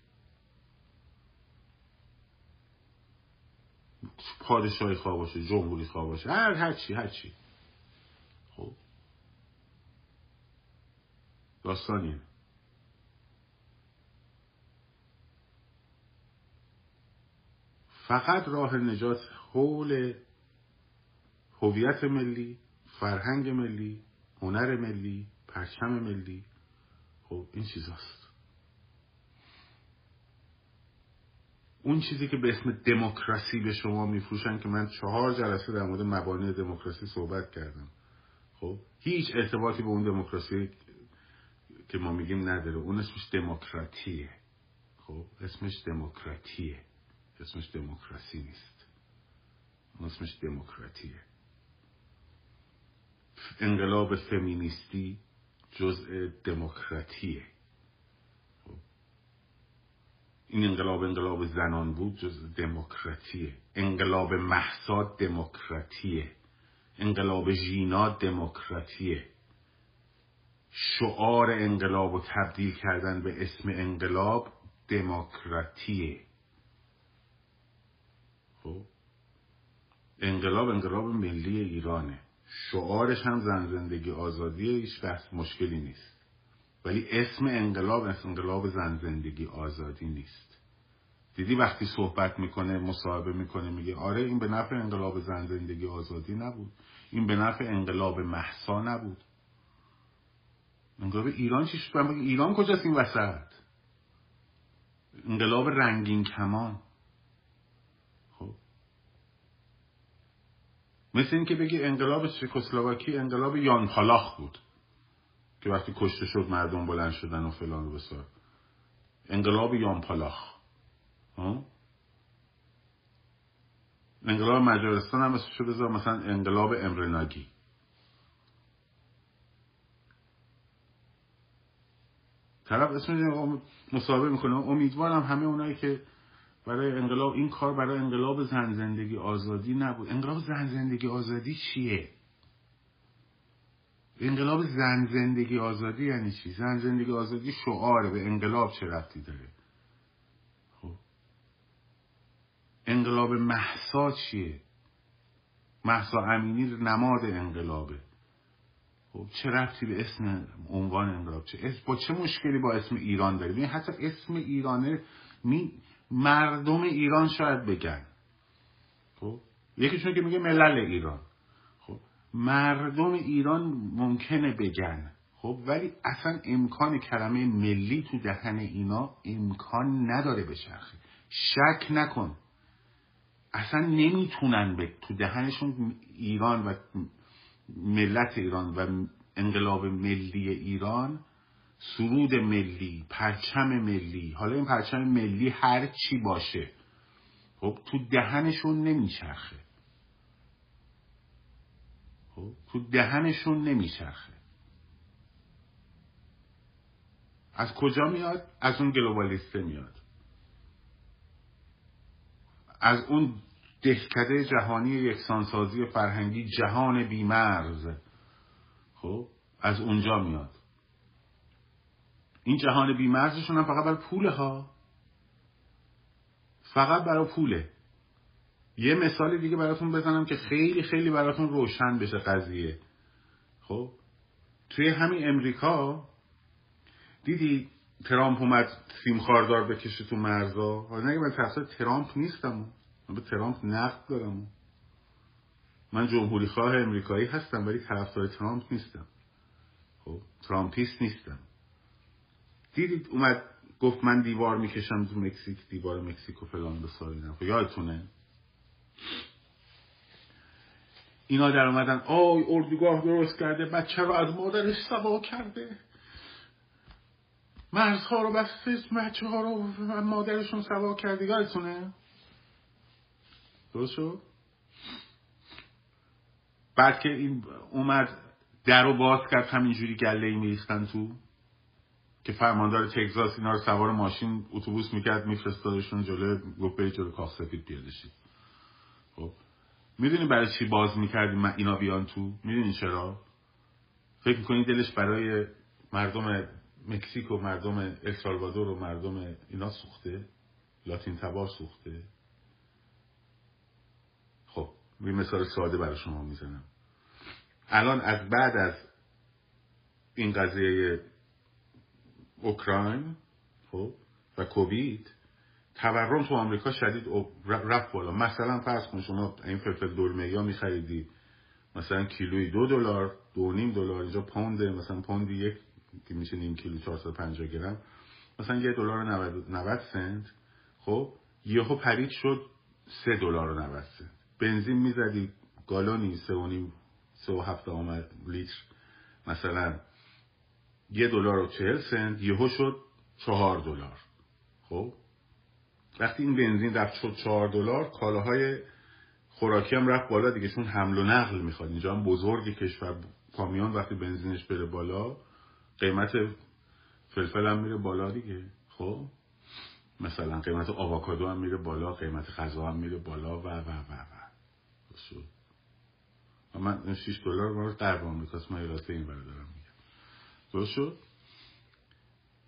پادشاهی خواه باشه جمهوری خواه باشه. هر هر چی هر چی. خب. داستانیه. فقط راه نجات حول هویت ملی فرهنگ ملی هنر ملی پرچم ملی. خب این چیزاست. اون چیزی که به اسم دموکراسی به شما میفروشن که من چهار جلسه در مورد مبانی دموکراسی صحبت کردم. خب هیچ ارتباطی به اون دموکراسی که ما میگیم نداره. اون اسمش دموکراتیه. خب اسمش دموکراتیه. اسمش دموکراسی نیست. اون اسمش دموکراتیه. انقلاب فمینیستی جزء دموکراتیه. این انقلاب انقلاب زنان بود جز دموکراتیه. انقلاب محسا دموکراتیه. انقلاب ژینا دموکراتیه. شعار انقلاب و تبدیل کردن به اسم انقلاب دموکراتیه. خب؟ انقلاب انقلاب ملی ایرانه. شعارش هم زن زندگی آزادیه هیچ بحث مشکلی نیست. ولی اسم انقلاب انقلاب زن زندگی آزادی نیست. دیدی وقتی صحبت می‌کنه مصاحبه می‌کنه میگه آره این به نفع انقلاب زن زندگی آزادی نبود. این به نفع انقلاب محسا نبود. انقلاب ایران چی شد؟ ایران کجاست این وسط؟ انقلاب رنگین کمان. خب. مثل این که بگی انقلاب چکسلواکی انقلاب یان پالاخ بود. که وقتی کشته شد مردم بلند شدن و فلان و بسار. انقلاب یان پالاخ. انقلاب مجارستان هم اسمشو بذار مثلا انقلاب امرناگی. طرف اسم مصاحبه می‌کنه. امیدوارم همه اونایی که برای انقلاب این کار برای انقلاب زن زندگی آزادی نبود. انقلاب زن زندگی آزادی چیه؟ انقلاب زن زندگی آزادی یعنی چی؟ زن زندگی آزادی شعاره به انقلاب چه رفتی داره؟ خب. انقلاب محسا چیه؟ محسا امینی نماد انقلابه. خب چه رفتی به اسم عنوان انقلاب؟ چه اسم با چه مشکلی با اسم ایران داری ببین حتی اسم ایرانه می مردم ایران شاید بگن. خب. یکیشون که میگه ملل ایران. مردم ایران ممکنه بگن خب ولی اصلا امکان کلمه ملی تو دهن اینا امکان نداره بچرخه. شک نکن. اصلا نمی‌تونن به تو دهنشون ایران و ملت ایران و انقلاب ملی ایران سرود ملی پرچم ملی. حالا این پرچم ملی هر چی باشه. خب تو دهنشون نمیچرخه. خب تو دهنشون نمیچرخه. از کجا میاد؟ از اون گلوبالیسته میاد. از اون دهکده جهانی یکسانسازی فرهنگی جهان بیمرز. خب از اونجا میاد. این جهان بیمرزشون هم فقط برای پوله ها فقط برای پوله. یه مثال دیگه براتون بزنم که خیلی خیلی براتون روشن بشه قضیه. خب؟ توی همین امریکا دیدی ترامپ اومد سیم خاردار بکشه تو مرزا؟ حالا نگه من تحصیل ترامپ نیستم. من به ترامپ نقد دارم. من جمهوری خواه امریکایی هستم ولی طرفدار ترامپ نیستم. خب؟ ترامپیست نیستم. دیدید اومد گفت من دیوار می‌کشم تو مکزیک دیوار مکزیک و فلان بسارینم خب یادتونه؟ اینا در اومدن آی اردوگاه درست کرده بچه رو از مادرش سوا کرده. مرزها رو بسته بچه ها رو مادرشون سوا کرده. یادتونه؟ درست شد؟ بعد که این اومد در رو باز کرد همینجوری گله ای میریختن تو که فرماندار تگزاس اینا رو سوار ماشین اتوبوس می‌کرد میفرستادشون جلو گفت جلو کاخ سفید پیاده خب. می‌دونی برای چی باز می‌کردیم اینا بیان تو؟ می‌دونی چرا؟ فکر می‌کنی دلش برای مردم مکزیک و مردم السالوادور و مردم اینا سوخته؟ لاتین تبار سوخته؟ خب یه مثال ساده برای شما می‌زنم. الان از بعد از این قضیه اوکراین خب و کووید تورم تو آمریکا شدید رفت بالا. مثلا فرض کن شما این فلفل دلمه یا میخریدی. مثلا کیلوی دو دلار دو نیم دلار اینجا پونده مثلا پوندی یک که میشه نیم کیلو 450 گرم. مثلا یه دلار 90 سنت. خب یهو پرید شد سه دلار و 90 سنت. بنزین می‌زدی گالونی سه و نیم سه و هفت آمد لیتر. مثلا یه دلار و چهل سنت یهو شد چهار دلار. خب وقتی این بنزین رفت شد چهار دلار کالاهای خوراکی هم رفت بالا دیگه چون حمل و نقل می‌خواد. اینجا هم بزرگ کشور کامیون وقتی بنزینش بره بالا قیمت فلفل هم میره بالا دیگه. خب؟ مثلا قیمت آواکادو هم میره بالا قیمت غذا هم میره بالا و و و و. و من 6 دلار مورد غرب آمریکاست من راسته این دارم میگم. درست شد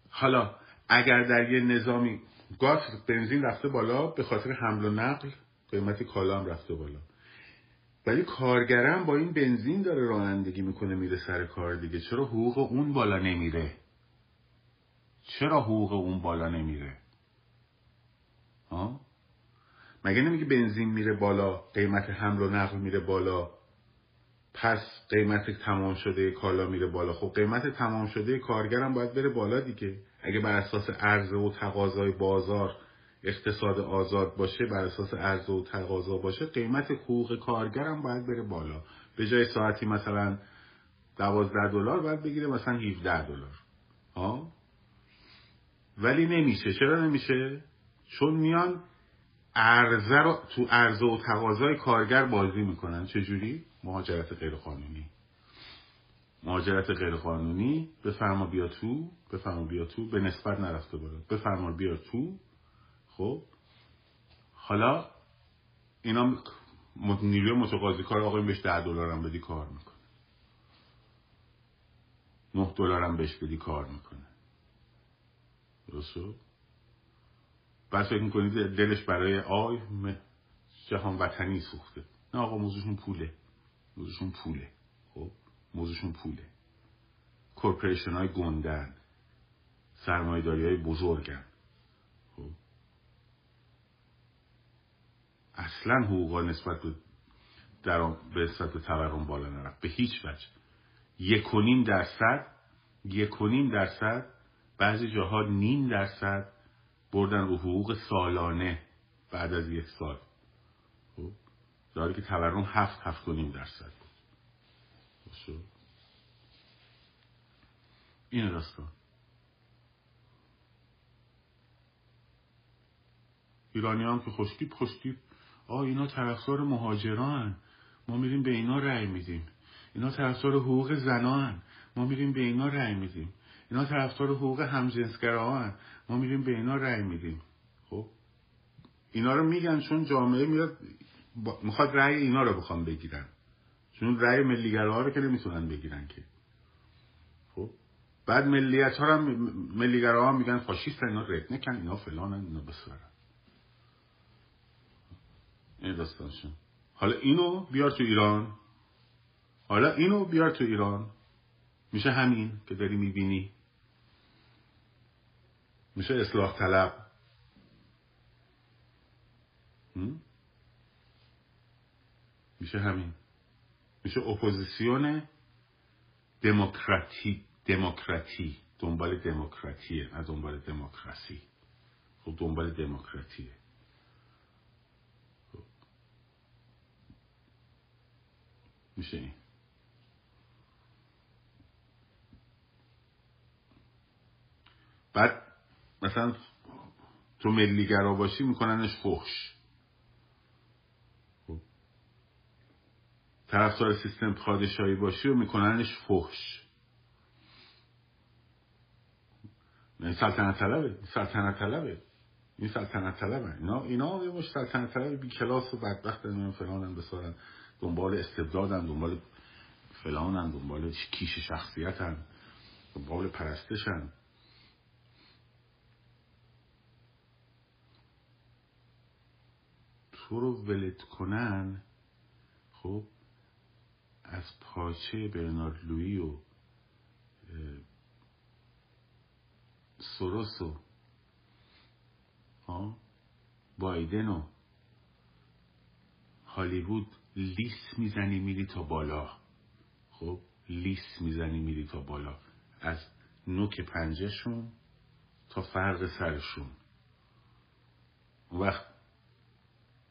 حالا اگر در یه نظامی گاز بنزین رفته بالا به خاطر حمل و نقل قیمت کالا هم رفته بالا. ولی کارگرم با این بنزین داره رانندگی می‌کنه میره سر کار دیگه. چرا حقوق اون بالا نمیره؟ چرا حقوق اون بالا نمیره؟ ها؟ مگه نمیگه بنزین میره بالا قیمت حمل و نقل میره بالا پس قیمت تمام شده کالا میره بالا. خب قیمت تمام شده کارگرم باید بره بالا دیگه. اگه بر اساس عرضه و تقاضای بازار اقتصاد آزاد باشه بر اساس عرضه و تقاضا باشه قیمت حقوق کارگرم باید بره بالا. به جای ساعتی مثلا دوازده دلار باید بگیره مثلا 17 دلار. ها؟ ولی نمیشه. چرا نمیشه؟ چون میان عرضه رو تو عرضه و تقاضای کارگر بازی می‌کنن. چجوری؟ مهاجرت غیرقانونی. مهاجرت غیرقانونی بفرما بیا تو. بفرما بیا تو به نسبت نرفته بالا. بفرما بیا تو. خب. حالا اینا نیروی متقاضی کار آقای بهش ده دلار هم بدی کار می‌کنه. نه دلار هم بهش بدی کار می‌کنه. درست بعد فکر می‌کنید دلش برای آی جهان وطنی سوخته. نه آقا موضوعشون پوله. موضوعشون پوله. خب. موضوعشون پوله. کورپریشن های گندن. سرمایه های بزرگن خب. اصلا حقوقا نسبت به در به نسبت تورم بالا نرفت. به هیچ وجه. یک و نیم درصد یک و نیم درصد بعضی جاها نیم درصد بردن رو حقوق سالانه بعد از یک سال. خب. داره که تورم هفت هفت و نیم درصد. بود این داستان. ایرانی هم که خوشتیب خوشتیب آه اینا طرفدار مهاجران. ما میریم به اینا رأی میدیم. اینا طرفدار حقوق زنان. ما میریم به اینا رأی میدیم. اینا طرفدار حقوق همجنسگراهان ما میریم به اینا رأی میدیم. خب؟ اینا رو میگن چون جامعه میاد می‌خواد رأی اینا رو بخوام بگیرن. چون رأی ملیگراها رو که نمی‌تونن بگیرن که. خب؟ بعد ملیت ها هم ملیگراها میگن فاشیست اینا رد نکن اینا فلان اینا بسرن این داستانشون حالا اینو بیار تو ایران. حالا اینو بیار تو ایران. میشه همین که داری می‌بینی. میشه اصلاح طلب. میشه همین. میشه اپوزیسیون دموکراتی دموکراتی. دنبال دموکراتیه نه دنبال دموکراسی. خب دنبال دموکراتیه. میشه این. بعد مثلا تو ملیگرا باشی میکننش فحش. خب. طرفدار سیستم پادشاهی باشی و میکننش فحش. این سلطنت طلبه. سلطنت طلبه. این سلطنت طلبه. اینا اینا یه سلطنت طلبه. بی کلاس و بدبخت فلانن بسارن. دنبال استبدادن دنبال فلانن دنبال کیش شخصیتن دنبال پرستشن. تو رو ولت کنن خب از پاچه برنارد لویی و سوروس و بایدن و هالیوود لیس می‌زنی میری تا بالا. خب لیس می‌زنی میری تا بالا. از نوک پنجهشون تا فرق سرشون. وقت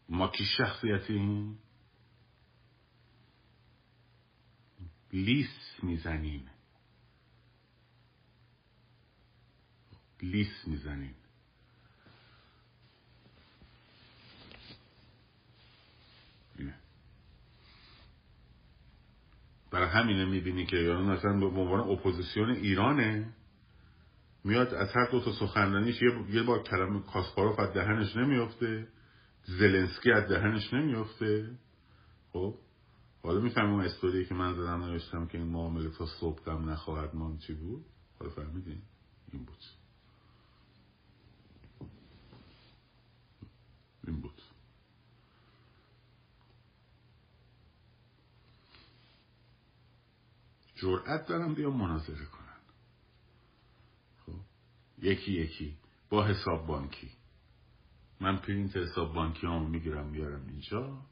ما کی شخصیتیم لیس می‌زنیم. لیس می‌زنیم. برای همینه می‌بینی که ایران مثلا به عنوان اپوزیسیون ایرانه میاد از هر دو تا سخنرانیش یه بار کلمه کاسپاروف از دهنش نمیافته زلنسکی از دهنش نمیافته. خب؟ حالا می‌فهمم استوری که من زدم نوشتم که این معامله تا صبح دم نخواهد مان چی بود؟ حالا فهمیدین این بود. این بود. جرأت دارم بیام مناظره کنن خب یکی یکی با حساب بانکی. من پرینت حساب بانکی هم می‌گیرم میارم اینجا.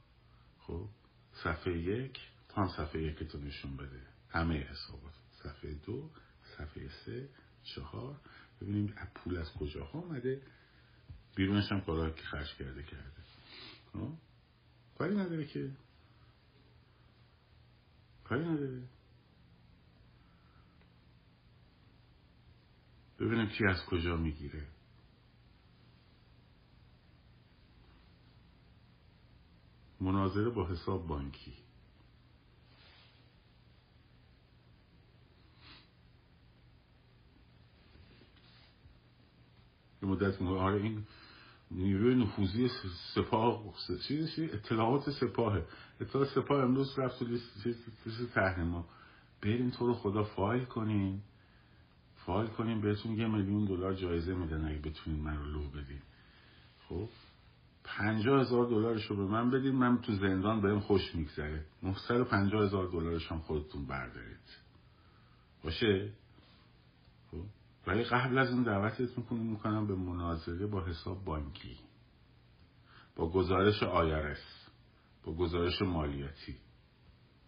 خب صفحه یک تا صفحه یک تو نشون بده. همه حسابات. صفحه دو صفحه سه چهار. ببینیم پول از کجا آمده بیرونش هم کارا که خرج کرده کرده. خب؟ کاری نداره که. کاری نداره. ببینیم کی از کجا می‌گیره. مناظره با حساب بانکی. یه مدت آره این نیروی نفوذی سپاه چیزی اطلاعات سپاه اطلاعات سپاه امروز رفت تو لیست تحریما. برین تو رو خدا فایل کنین فایل کنین بهتون یه میلیون دلار جایزه میدن اگه بتونین من رو لو بدین. خب؟ پنجاه هزار دلارش رو به من بدین من تو زندان بهم خوش میگذره. و پنجاه هزار دلارش هم خودتون بردارید. باشه؟ خب؟ ولی قبل از اون دعوتتون می‌کنم به مناظره با حساب بانکی. با گزارش آیرس با گزارش مالیاتی.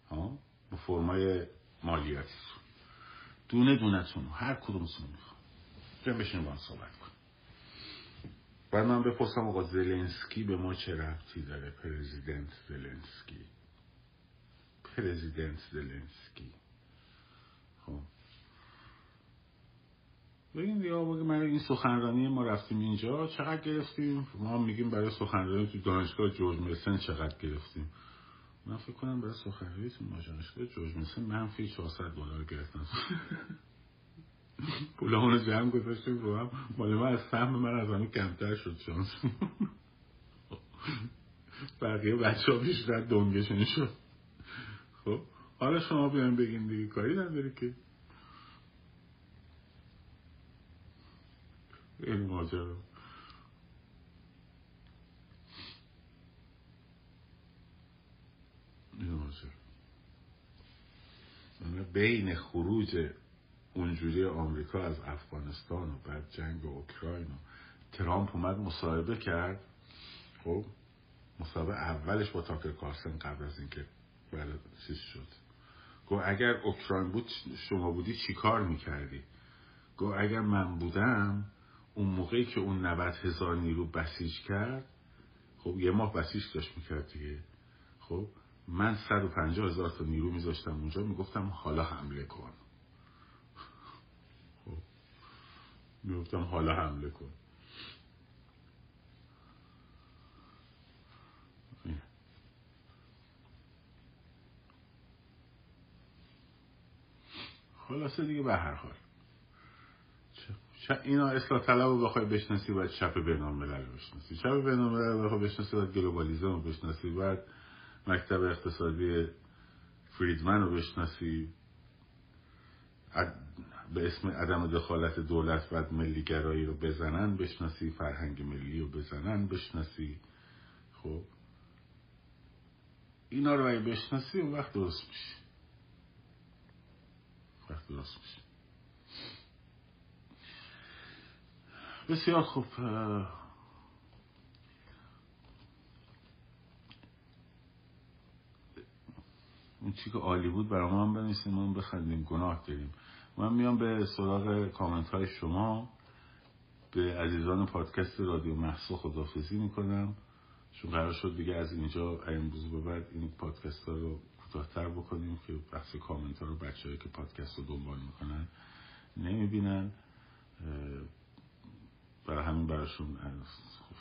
ها؟ با فرمای مالیاتی. دونه دونتون هر کدومتون می‌خوام. جمع بشین با صحبت کن بعد من بپرسم آقا زلنسکی به ما چه ربطی داره؟ پرزیدنت زلنسکی. پرزیدنت زلنسکی. خب. دیگه من این سخنرانی ما رفتیم اینجا چقدر گرفتیم؟ ما میگیم برای سخنرانی تو دانشگاه جورج میسن چقدر گرفتیم؟ من فکر کنم برای سخنرانی تو دانشگاه جورج میسن منفی 400 دلار گرفتم پولامون رو جمع گذاشتیم رو هم. مال من از سهم من از همه کمتر شد شانس بقیه بچه ها بیشتر دنگشون شد. خب حالا شما بیان بگین دیگه کاری نداری که. این ماجرا این ماجرا بین خروج اونجوری آمریکا از افغانستان و بعد جنگ اوکراین و ترامپ اومد مصاحبه کرد. خب مصاحبه اولش با تاکر کارسن قبل از اینکه بعد چیز شد. گو اگر اوکراین بود شما بودی چی کار می‌کردی؟ گو اگر من بودم اون موقعی که اون 90 هزار نیرو بسیج کرد خب یه ماه بسیج داشت می‌کرد دیگه. خب من 150 هزار تا نیرو میذاشتم اونجا می‌گفتم حالا حمله کن. خب. می‌گفتم حالا حمله کن. خلاصه دیگه به هر حال. اینا اصلاح طلب رو بخوای بشناسی باید چپ بینام ملل بشناسی. چپ بینام ملل بخوای بشناسی باید گلوبالیزم رو بشناسی باید مکتب اقتصادی فریدمن رو بشناسی. به اسم عدم دخالت دولت باید ملیگرایی رو بزنن بشناسی فرهنگ ملی رو بزنن بشناسی. خب. اینا رو اگه بشناسی اون وقت درست میشه. وقت درست میشه. بسیار خوب. اون چی که عالی بود برای ما هم بنویسیم ما بخندیم گناه داریم. من میام به سراغ کامنت های شما. به عزیزان پادکست رادیو محسا خدافزی می‌کنم. چون قرار شد دیگه از اینجا امروز به بعد این پادکست ها رو کوتاهتر بکنیم که بحث کامنت ها رو بچه که پادکست رو دنبال می‌کنن نمی‌بینن. برای همین براشون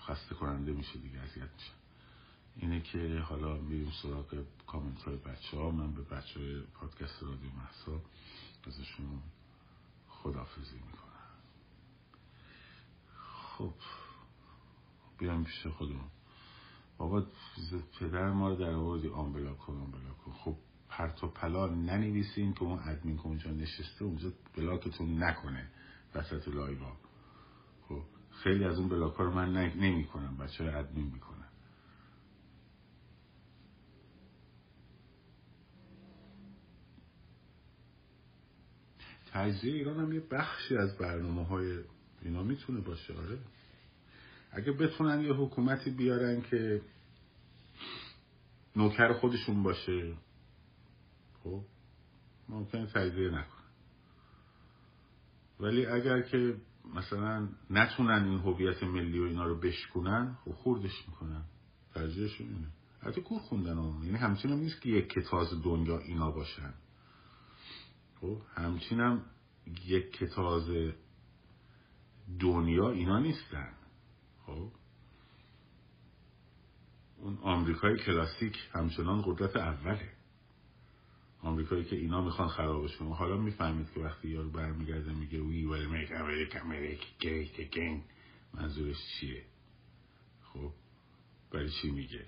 خسته کننده میشه دیگه اذیت میشه اینه که حالا میریم سراغ کامنت های بچه ها من به بچه های پادکست رادیو محسا ازشون خدافزی می‌کنم. خب بیایم پیش خودمون. بابا پدر ما رو در آوردی. آن کن آن کن. خب پرت و پلا ننویسین که اون ادمین که اونجا نشسته اونجا بلاکتون نکنه. وسط لایوا. خب خیلی از اون بلاک رو من نمی کنم بچه ادمین می‌کنم تجزیه ایران هم یه بخشی از برنامه های اینا می‌تونه باشه آره. اگه بتونن یه حکومتی بیارن که نوکر خودشون باشه خب ممکن تجزیه نکنن. ولی اگر که مثلا نتونن این هویت ملی و اینا رو بشکنن خب خوردش می‌کنن. ترجیحشون اینه. حتی کور خوندن هم. یعنی همچین هم نیست که یک کتاز دنیا اینا باشن. خب همچین هم یک کتاز دنیا اینا نیستن. خب اون آمریکای کلاسیک همچنان قدرت اوله. آمریکایی که اینا می‌خوان خرابش کنن حالا می‌فهمید که وقتی یارو برمیگرده میگه وی ویل میک امریکا گیت اگین منظورش چیه؟ خب برای چی میگه؟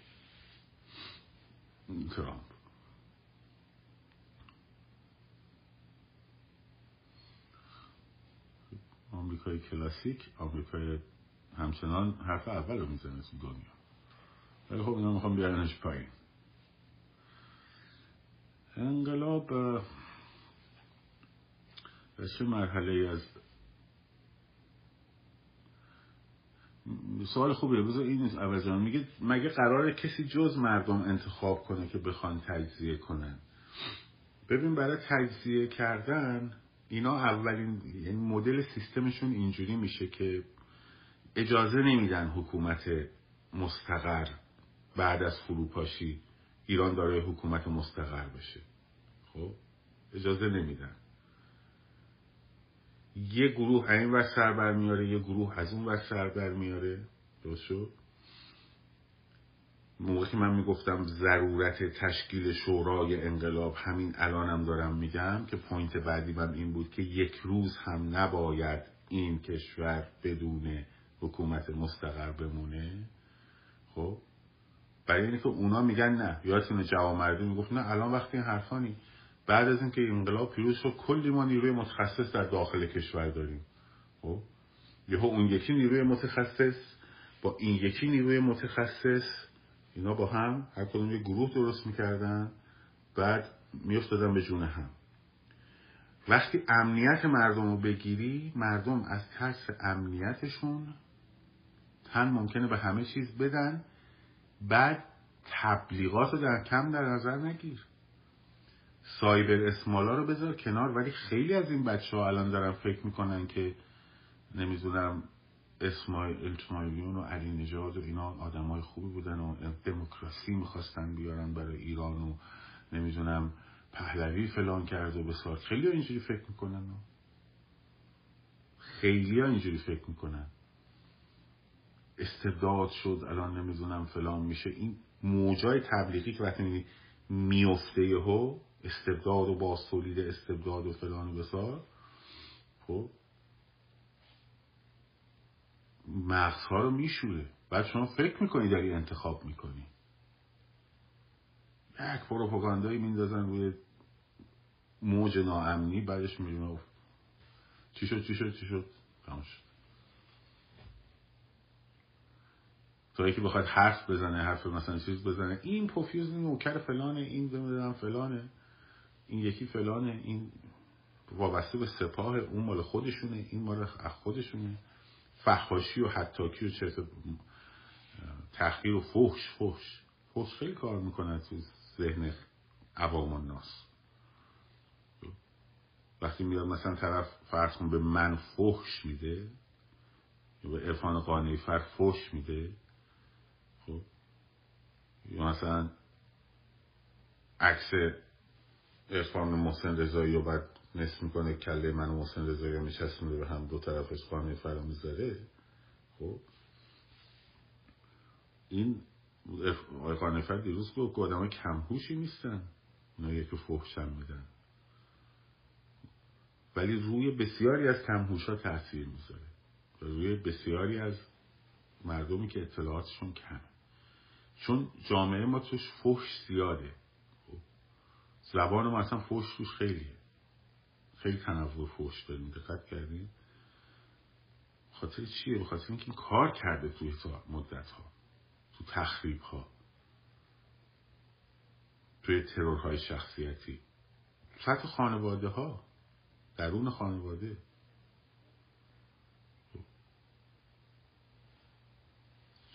ترامپ. آمریکای کلاسیک آمریکای همچنان حرف اول رو می‌زنه تو دنیا. ولی خب اینا می‌خوام بیارنش پایین. انقلاب در چه مرحله از سوال خوبیه. بذار این نیست. میگه مگه قرار کسی جز مردم انتخاب کنه که بخوان تجزیه کنن؟ ببین برای تجزیه کردن اینا اولین یعنی مدل سیستمشون اینجوری میشه که اجازه نمیدن حکومت مستقر بعد از فروپاشی ایران داره حکومت مستقر بشه. خب؟ اجازه نمیدن. یه گروه این ور سر بر میاره یه گروه از اون ور سر بر میاره درست شد؟ موقعی که من می‌گفتم ضرورت تشکیل شورای انقلاب همین الانم دارم میگم که point بعدی من این بود که یک روز هم نباید این کشور بدون حکومت مستقر بمونه. خب؟ برای اینکه اونا میگن نه. یادتونه جوان مردم می‌گفت نه الان وقتی این حرفانی بعد از اینکه انقلاب پیروز شد کلی ما نیروی متخصص در داخل کشور داریم. خب؟ یهو اون یکی نیروی متخصص با این یکی نیروی متخصص اینا با هم هر کدوم یه گروه درست می‌کردن بعد میافتادن به جون هم. وقتی امنیت مردم رو بگیری مردم از ترس امنیتشون تن ممکنه به همه چیز بدن بعد تبلیغات رو در کم در نظر نگیر. سایبر اسمالا رو بذار کنار ولی خیلی از این بچه ها الان دارن فکر می‌کنن که نمی‌دونم اسماعیل اسماعیلیون و علی نجاد و اینا آدم های خوبی بودن و دموکراسی می‌خواستن بیارن برای ایران و نمی‌دونم پهلوی فلان کرد و بسار. خیلی اینجوری فکر می‌کنن. خیلی ها اینجوری فکر می‌کنن. استبداد شد الان نمی‌دونم فلان میشه. این موجای تبلیغی که وقتی میفته یهو استبداد و باز تولید استبداد و فلان و بسار. خب مغزها رو میشوره. بعد شما فکر می‌کنی داری انتخاب می‌کنی. یک پروپاگاندایی میندازن روی موج ناامنی بعدش میگن چی شد چی شد چی شد؟ تا یکی بخواد حرف بزنه حرف مثلا چیز بزنه. این پوفیوز نوکر فلانه این نمی‌دونم فلانه. این یکی فلانه این وابسته به سپاه اون مال خودشونه این مال خودشونه. فحاشی و حتاکی و چرت تحقیر و فحش فحش. فحش خیلی کار می‌کنه تو ذهن عوام الناس وقتی میاد مثلا طرف فرض به من فحش میده یا به عرفان قانعی فر فحش میده خب؟ یا مثلا عکس ارفان محسن رضایی و بعد نصف می‌کنه کله من و محسن رضایی میچسبونه به هم دو طرفش خانه فرا می‌ذاره. خب. این آقای فر دیروز گفت که آدم کمهوشی نیستن. اونا که فحشم میدن. ولی روی بسیاری از کمهوش ها تاثیر می‌ذاره. روی بسیاری از مردمی که اطلاعاتشون کمه. چون جامعه ما توش فحش زیاده. خب. زبان ما اصلا فحش توش خیلیه. خیلی تنوع فحش داریم دقت کردیم خاطر چیه؟ به خاطر اینکه این کار کرده توی مدت ها تو تخریب ها توی ترورهای شخصیتی. سطح خانواده ها درون خانواده.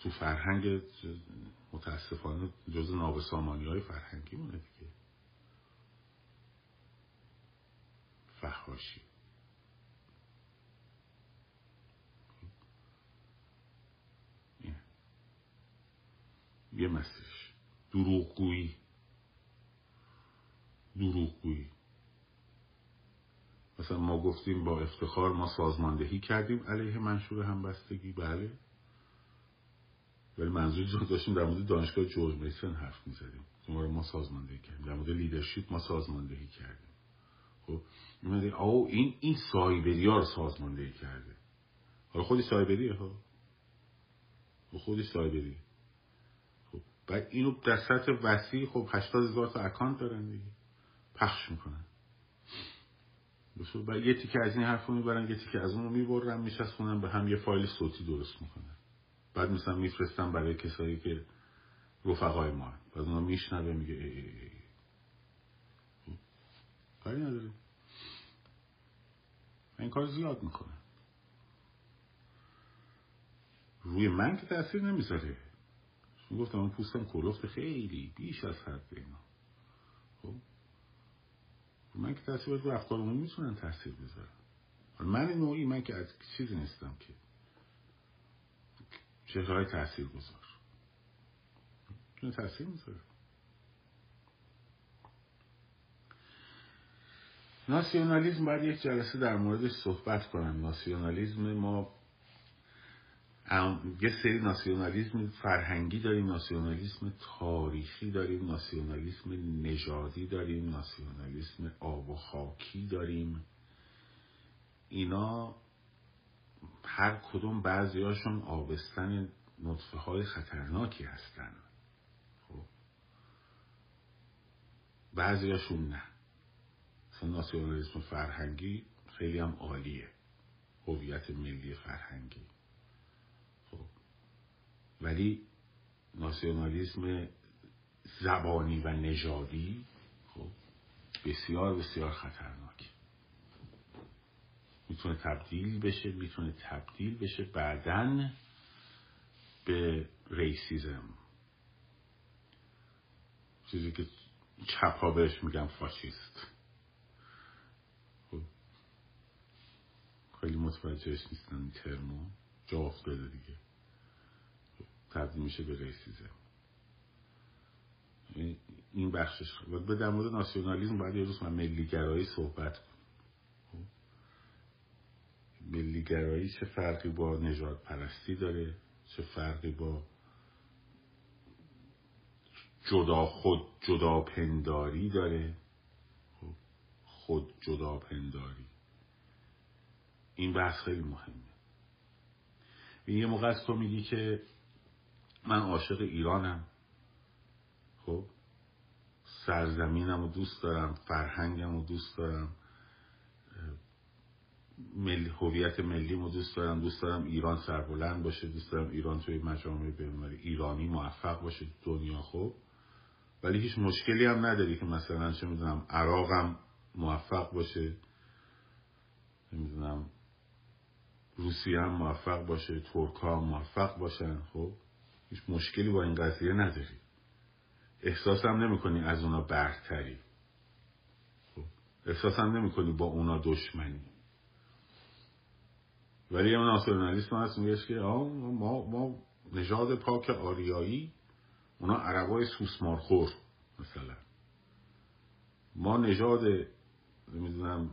تو فرهنگ متاسفانه جز نابسامانی های فرهنگی مونه دیگه. فحاشی یه مسیرش دروغگویی. دروغگویی. مثلا ما گفتیم با افتخار ما سازماندهی کردیم علیه منشور همبستگی. بله. ولی منظور داشتیم در مورد دانشگاه جورج میسن حرف می‌زدیم. شما ما سازماندهی کردیم. در مورد لیدرشپ ما سازماندهی کردیم. خب او این این سایبری ها رو سازماندهی کرده. حالا خودی سایبریه ها خودی سایبری خب بعد اینو در سطح وسیع خب هشتاد هزار تا اکانت دارن دیگه. پخش می‌کنن. بعد یه تیکه از این حرف رو می‌برن یه تیکه از اون رو می‌برن میشستونن به هم یه فایل صوتی درست می‌کنن. بعد مثلا میفرستن برای کسایی که رفقای ما بعد اونا میشنوه میگه ای ای ای. کاری نداره این کار زیاد می‌کنه. روی من که تاثیر نمی‌ذاره. چون گفتم اون پوستم کلفت خیلی بیش از حد اینا. خب؟ من که تاثیر رو افکارمون می‌تونن تاثیر بذارن. من نوعی من که از چیزی نیستم که چهره تاثیر گذار. تاثیر می‌ذاره. ناسیونالیزم باید یک جلسه در موردش صحبت کنم ناسیونالیزم ما یه سری ناسیونالیزم فرهنگی داریم ناسیونالیزم تاریخی داریم ناسیونالیزم نژادی داریم ناسیونالیزم آب و خاکی داریم. اینا هر کدوم بعضیاشون آبستن نطفه های خطرناکی هستن. خب. بعضیاشون نه. مثلا ناسیونالیسم فرهنگی خیلی هم عالیه. هویت ملی فرهنگی. خب. ولی ناسیونالیسم زبانی و نژادی خب بسیار بسیار خطرناک. می‌تونه تبدیل بشه می‌تونه تبدیل بشه بعدا به ریسیزم. چیزی که چپ ها بهش میگن فاشیست. خیلی متوجهش نیستن این ترمو. جا افتاده دیگه. خب، تبدیل میشه به ریسیزم این بخشش و به در مورد ناسیونالیزم باید یه روز من ملیگرایی صحبت ملیگرایی چه فرقی با نجات پرستی داره؟ چه فرقی با جدا خود جدا پنداری داره؟ خب، خود جدا پنداری این بحث خیلی مهمه. یه موقع از تو میگی که من عاشق ایرانم. خب؟ سرزمینم رو دوست دارم فرهنگم رو دوست دارم. ملی هویت ملی مو دوست دارم. دوست دارم ایران سربلند باشه. دوست دارم ایران توی مجامع بین‌المللی ایرانی موفق باشه. دنیا خوب. ولی هیچ مشکلی هم نداری که مثلا چه می‌دونم عراقم موفق باشه. نمی‌دونم روسیه هم موفق باشه ترک هم موفق باشن. خب هیچ مشکلی با این قضیه نداری. احساس هم نمی کنی از اونا برتری. خب احساس هم نمی کنی با اونا دشمنی. ولی اون ناسیونالیسم هست میگه که ما, ما نژاد پاک آریایی اونا عربای سوسمارخور مثلا. ما نژاد نمی‌دونم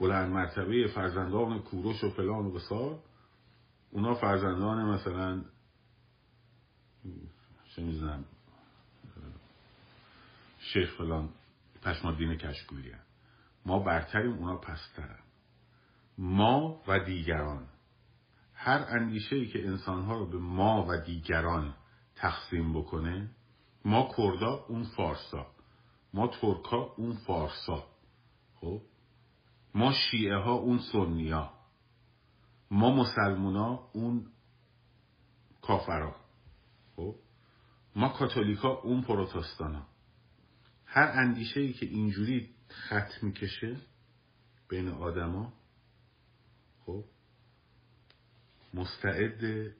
بلند مرتبه فرزندان کوروش و فلان و بسار. اونا فرزندان مثلا چه شیخ فلان پشمادین کشکولی ما برتریم اونا پسترن ما و دیگران. هر اندیشه ای که انسانها رو به ما و دیگران تقسیم بکنه ما کردا اون فارسا. ما ترکا اون فارسا. خب؟ ما شیعه ها اون سنیا ما مسلمونا اون کافرا. خب؟ ما کاتولیکا اون پروتستانا. هر اندیشه ای که اینجوری خط می‌کشه بین آدما خب؟ مستعد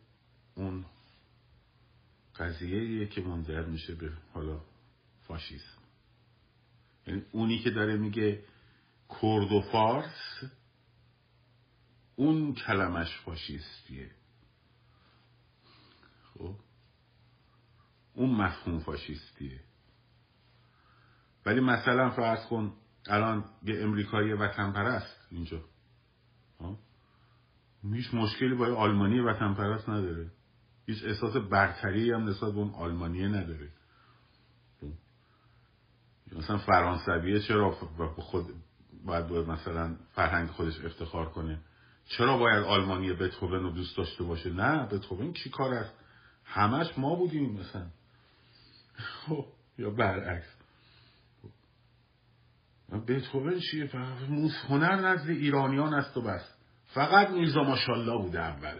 اون قضیه که منجر میشه به حالا فاشیسم. یعنی اونی که داره میگه کرد و فارس اون کلمش فاشیستیه. خب؟ اون مفهوم فاشیستیه. ولی مثلا فرض کن الان یه امریکایی وطن پرست اینجا هیچ مشکلی با آلمانی وطن پرست نداره. هیچ احساس برتری هم نسبت به اون آلمانیه نداره. مثلا فرانسویه چرا خود باید باید مثلا فرهنگ خودش افتخار کنه. چرا باید آلمانی بتوون رو دوست داشته باشه؟ نه بتوون چی کار است؟ همش ما بودیم مثلا. خب، یا برعکس. بتوون چیه؟ هنر نزد ایرانیان است و بس. فقط میرزا ماشالله بوده اول.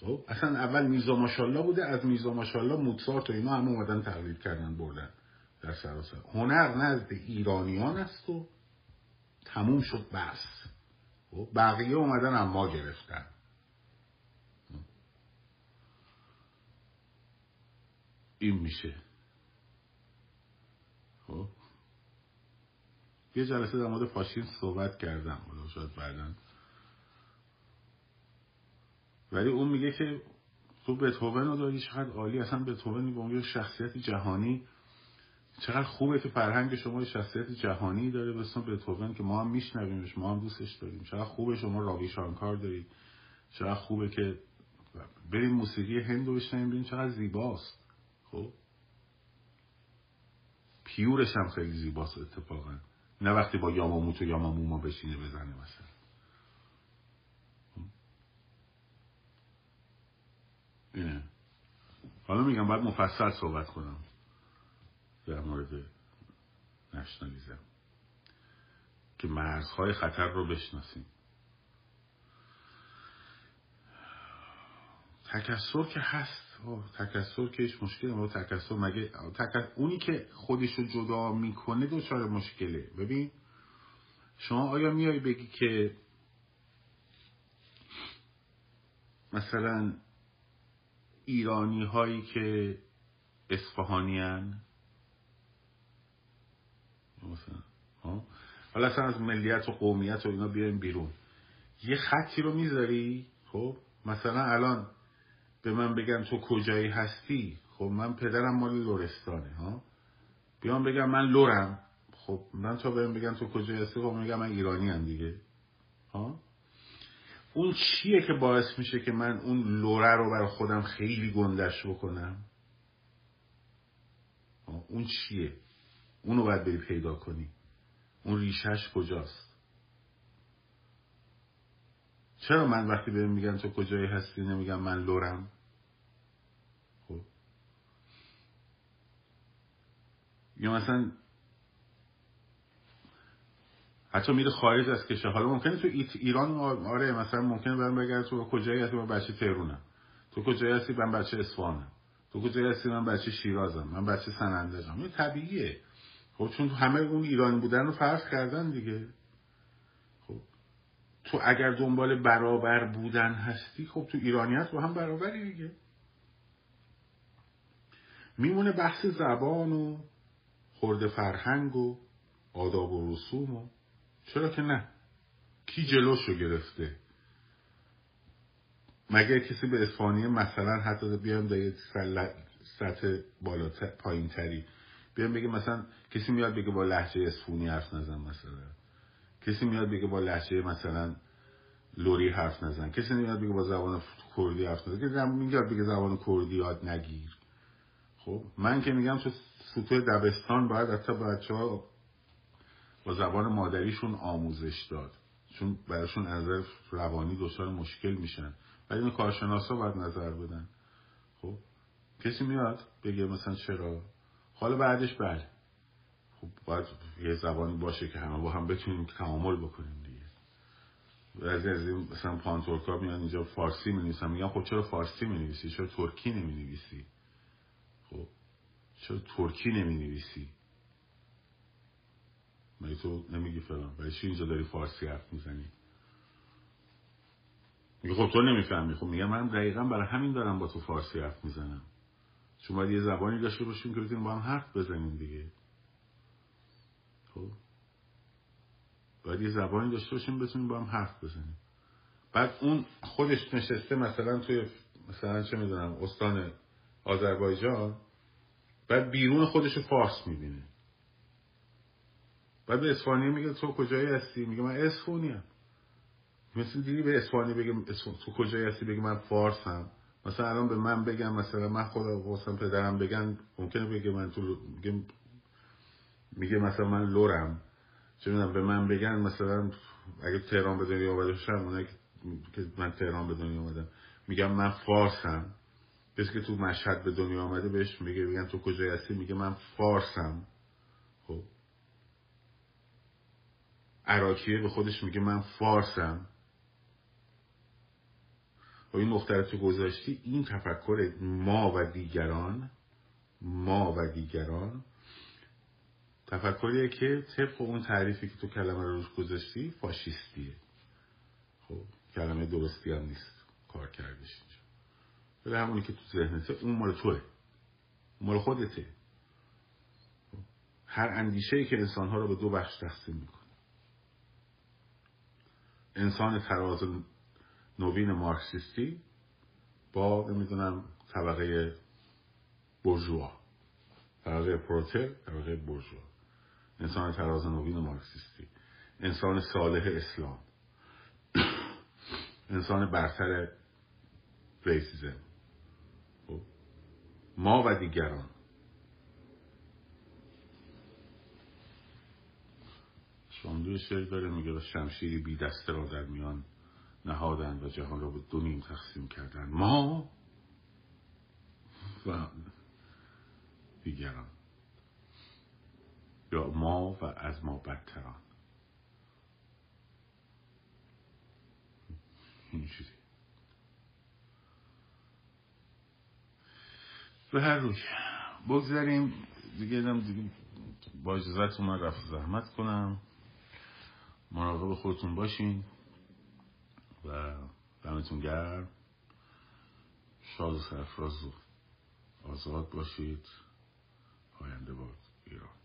خب اصلا اول میرزا ماشالله بوده از میرزا ماشالله موتسارت و اینا هم اومدن تقلید کردن بردن در سراسر. هنر نزد ایرانیان است و تموم شد بس. خب بقیه اومدن اما گرفتن. این میشه. خب. یه جلسه در مورد فاشیسم صحبت کردم حالا شاید بعدا. ولی اون میگه که تو بتوون رو داری چقدر عالی. اصلا بتوون به اون شخصیت جهانی چقدر خوبه که فرهنگ شما شخصیت جهانی داره به اسم که ما هم میشنویمش ما هم دوستش داریم. چقدر خوبه شما راوی شانکار دارید. چقدر خوبه که بریم موسیقی هند رو بشنویم ببین چقدر زیباست. خب؟ پیورش هم خیلی زیباست اتفاقا. نه وقتی با یاماموت و یاماموما بشینه بزنه مثلا. اینه. حالا میگم باید مفصل صحبت کنم. در مورد نشنالیزم که مرزهای خطر رو بشناسیم. تکسر که هست تکسر که هیچ مشکلی با تکسر مگه اونی که خودش رو جدا می‌کنه دچار مشکله. ببین شما آیا میای بگی که مثلا ایرانی هایی که اصفهانی هن حالا اصلا از ملیت و قومیت و اینا بیایم بیرون. یه خطی رو می‌ذاری؟ خب؟ مثلا الان به من بگن تو کجایی هستی؟ خب من پدرم مال لورستانه ها؟ بیام بگم من لورم خب من تا بهم بگن تو کجایی هستی خب میگم من ایرانی هم دیگه. ها؟ اون چیه که باعث میشه که من اون لوره رو برای خودم خیلی گندش بکنم؟ اون چیه؟ اونو باید بری پیدا کنی. اون ریشش کجاست؟ چرا من وقتی بهم میگن تو کجایی هستی نمیگم من لورم؟ خب. یا مثلا حتی میره خارج از کشور حالا ممکنه تو ایران آره مثلا ممکنه برم بگرد تو کجایی هستی؟ من بچه تهرونم. تو کجایی هستی؟ من بچه اصفهانم. تو کجایی هستی؟ من بچه شیرازم. من بچه سنندجم این طبیعیه. خب چون همه اون ایرانی بودن رو فرض کردن دیگه. خب تو اگر دنبال برابر بودن هستی خب تو ایرانیت با هم برابری دیگه. میمونه بحث زبان و خورده فرهنگ و آداب و رسوم و چرا که نه؟ کی جلوشو گرفته؟ مگه کسی به اسپانی مثلا حتی بیان در سطح بالا پایین تری بیان بگه مثلا کسی میاد بگه با لحجه اسفونی حرف نزن مثلا. کسی میاد بگه با لحجه مثلا لوری حرف نزن. کسی میاد بگه با زبان کردی حرف نزن. کسی میاد بگه زبان کردی یاد نگیر. خب من که میگم تو سطوح دبستان باید حتی بچه ها با زبان مادریشون آموزش داد. چون براشون نظر روانی دچار مشکل میشن. ولی این کارشناسا باید نظر بدن. خب کسی میاد بگه مثلا چرا؟ حالا بعدش بله. خب باید یه زبانی باشه که همه با هم بتونیم تعامل بکنیم دیگه. بعضی از این مثلا پانتورکا میان اینجا فارسی می نویسن میگن خب چرا فارسی می نویسی چرا ترکی نمی نویسی خب چرا ترکی نمی نویسی مگه تو نمیگی فلان؟ ولی چی اینجا داری فارسی حرف می‌زنی؟ میگه خب تو نمی‌فهمی. خب میگم من دقیقا برای همین دارم با تو فارسی حرف می‌زنم. چون باید یه زبانی داشته باشیم که بتونیم با هم حرف بزنیم دیگه. خب؟ باید یه زبانی داشته باشیم بتونیم با هم حرف بزنیم. بعد اون خودش نشسته مثلا توی مثلا چه می‌دونم استان آذربایجان بعد بیرون خودش فارس می‌بینه. بعد به اسپانیا میگه تو کجایی هستی؟ میگه من اسپانیا مثل دیگه به اسپانیا بگم تو کجایی هستی؟ بگه من فارسم. مثلا الان به من بگم مثلا من خدا واسم پدرم بگن ممکنه بگه من تو میگه مثلا من لورم. چه می‌دونم به من بگن مثلا اگه تهران به دنیا آمده باشم که من تهران به دنیا آمدم میگم من فارسم. کسی که تو مشهد به دنیا آمده بهش میگه میگن تو کجای هستی؟ میگه من فارسم. خب. عراکیه به خودش میگه من فارسم. این نقطه تو گذاشتی این تفکر ما و دیگران ما و دیگران تفکریه که طبق اون تعریفی که تو کلمه رو روش گذاشتی فاشیستیه. خب کلمه درستی هم نیست. کار کردش اینجا. ولی همونی که تو ذهنته اون مال توه. مال خودته. خب، هر اندیشه که انسانها رو به دو بخش تقسیم می‌کنه. انسان نوین مارکسیستی با نمی‌دونم طبقه برجوا طبقه پروتر طبقه برجوا انسان تراز نوین مارکسیستی. انسان صالح اسلام. انسان برتر ریسیزم. خب. ما و دیگران. شاملو شعر داره میگه شمشیری بی دسته را در میان نهادن و جهان را به دو نیم تقسیم کردن ما و دیگران. یا ما و از ما بدتران. این چیزی. به هر روی. بگذاریم. دیگه دیگه با اجازت من رفت زحمت کنم. مراقب خودتون باشین. و دمتون گرم. شاد و سرفراز آزاد باشید. پاینده باد ایران.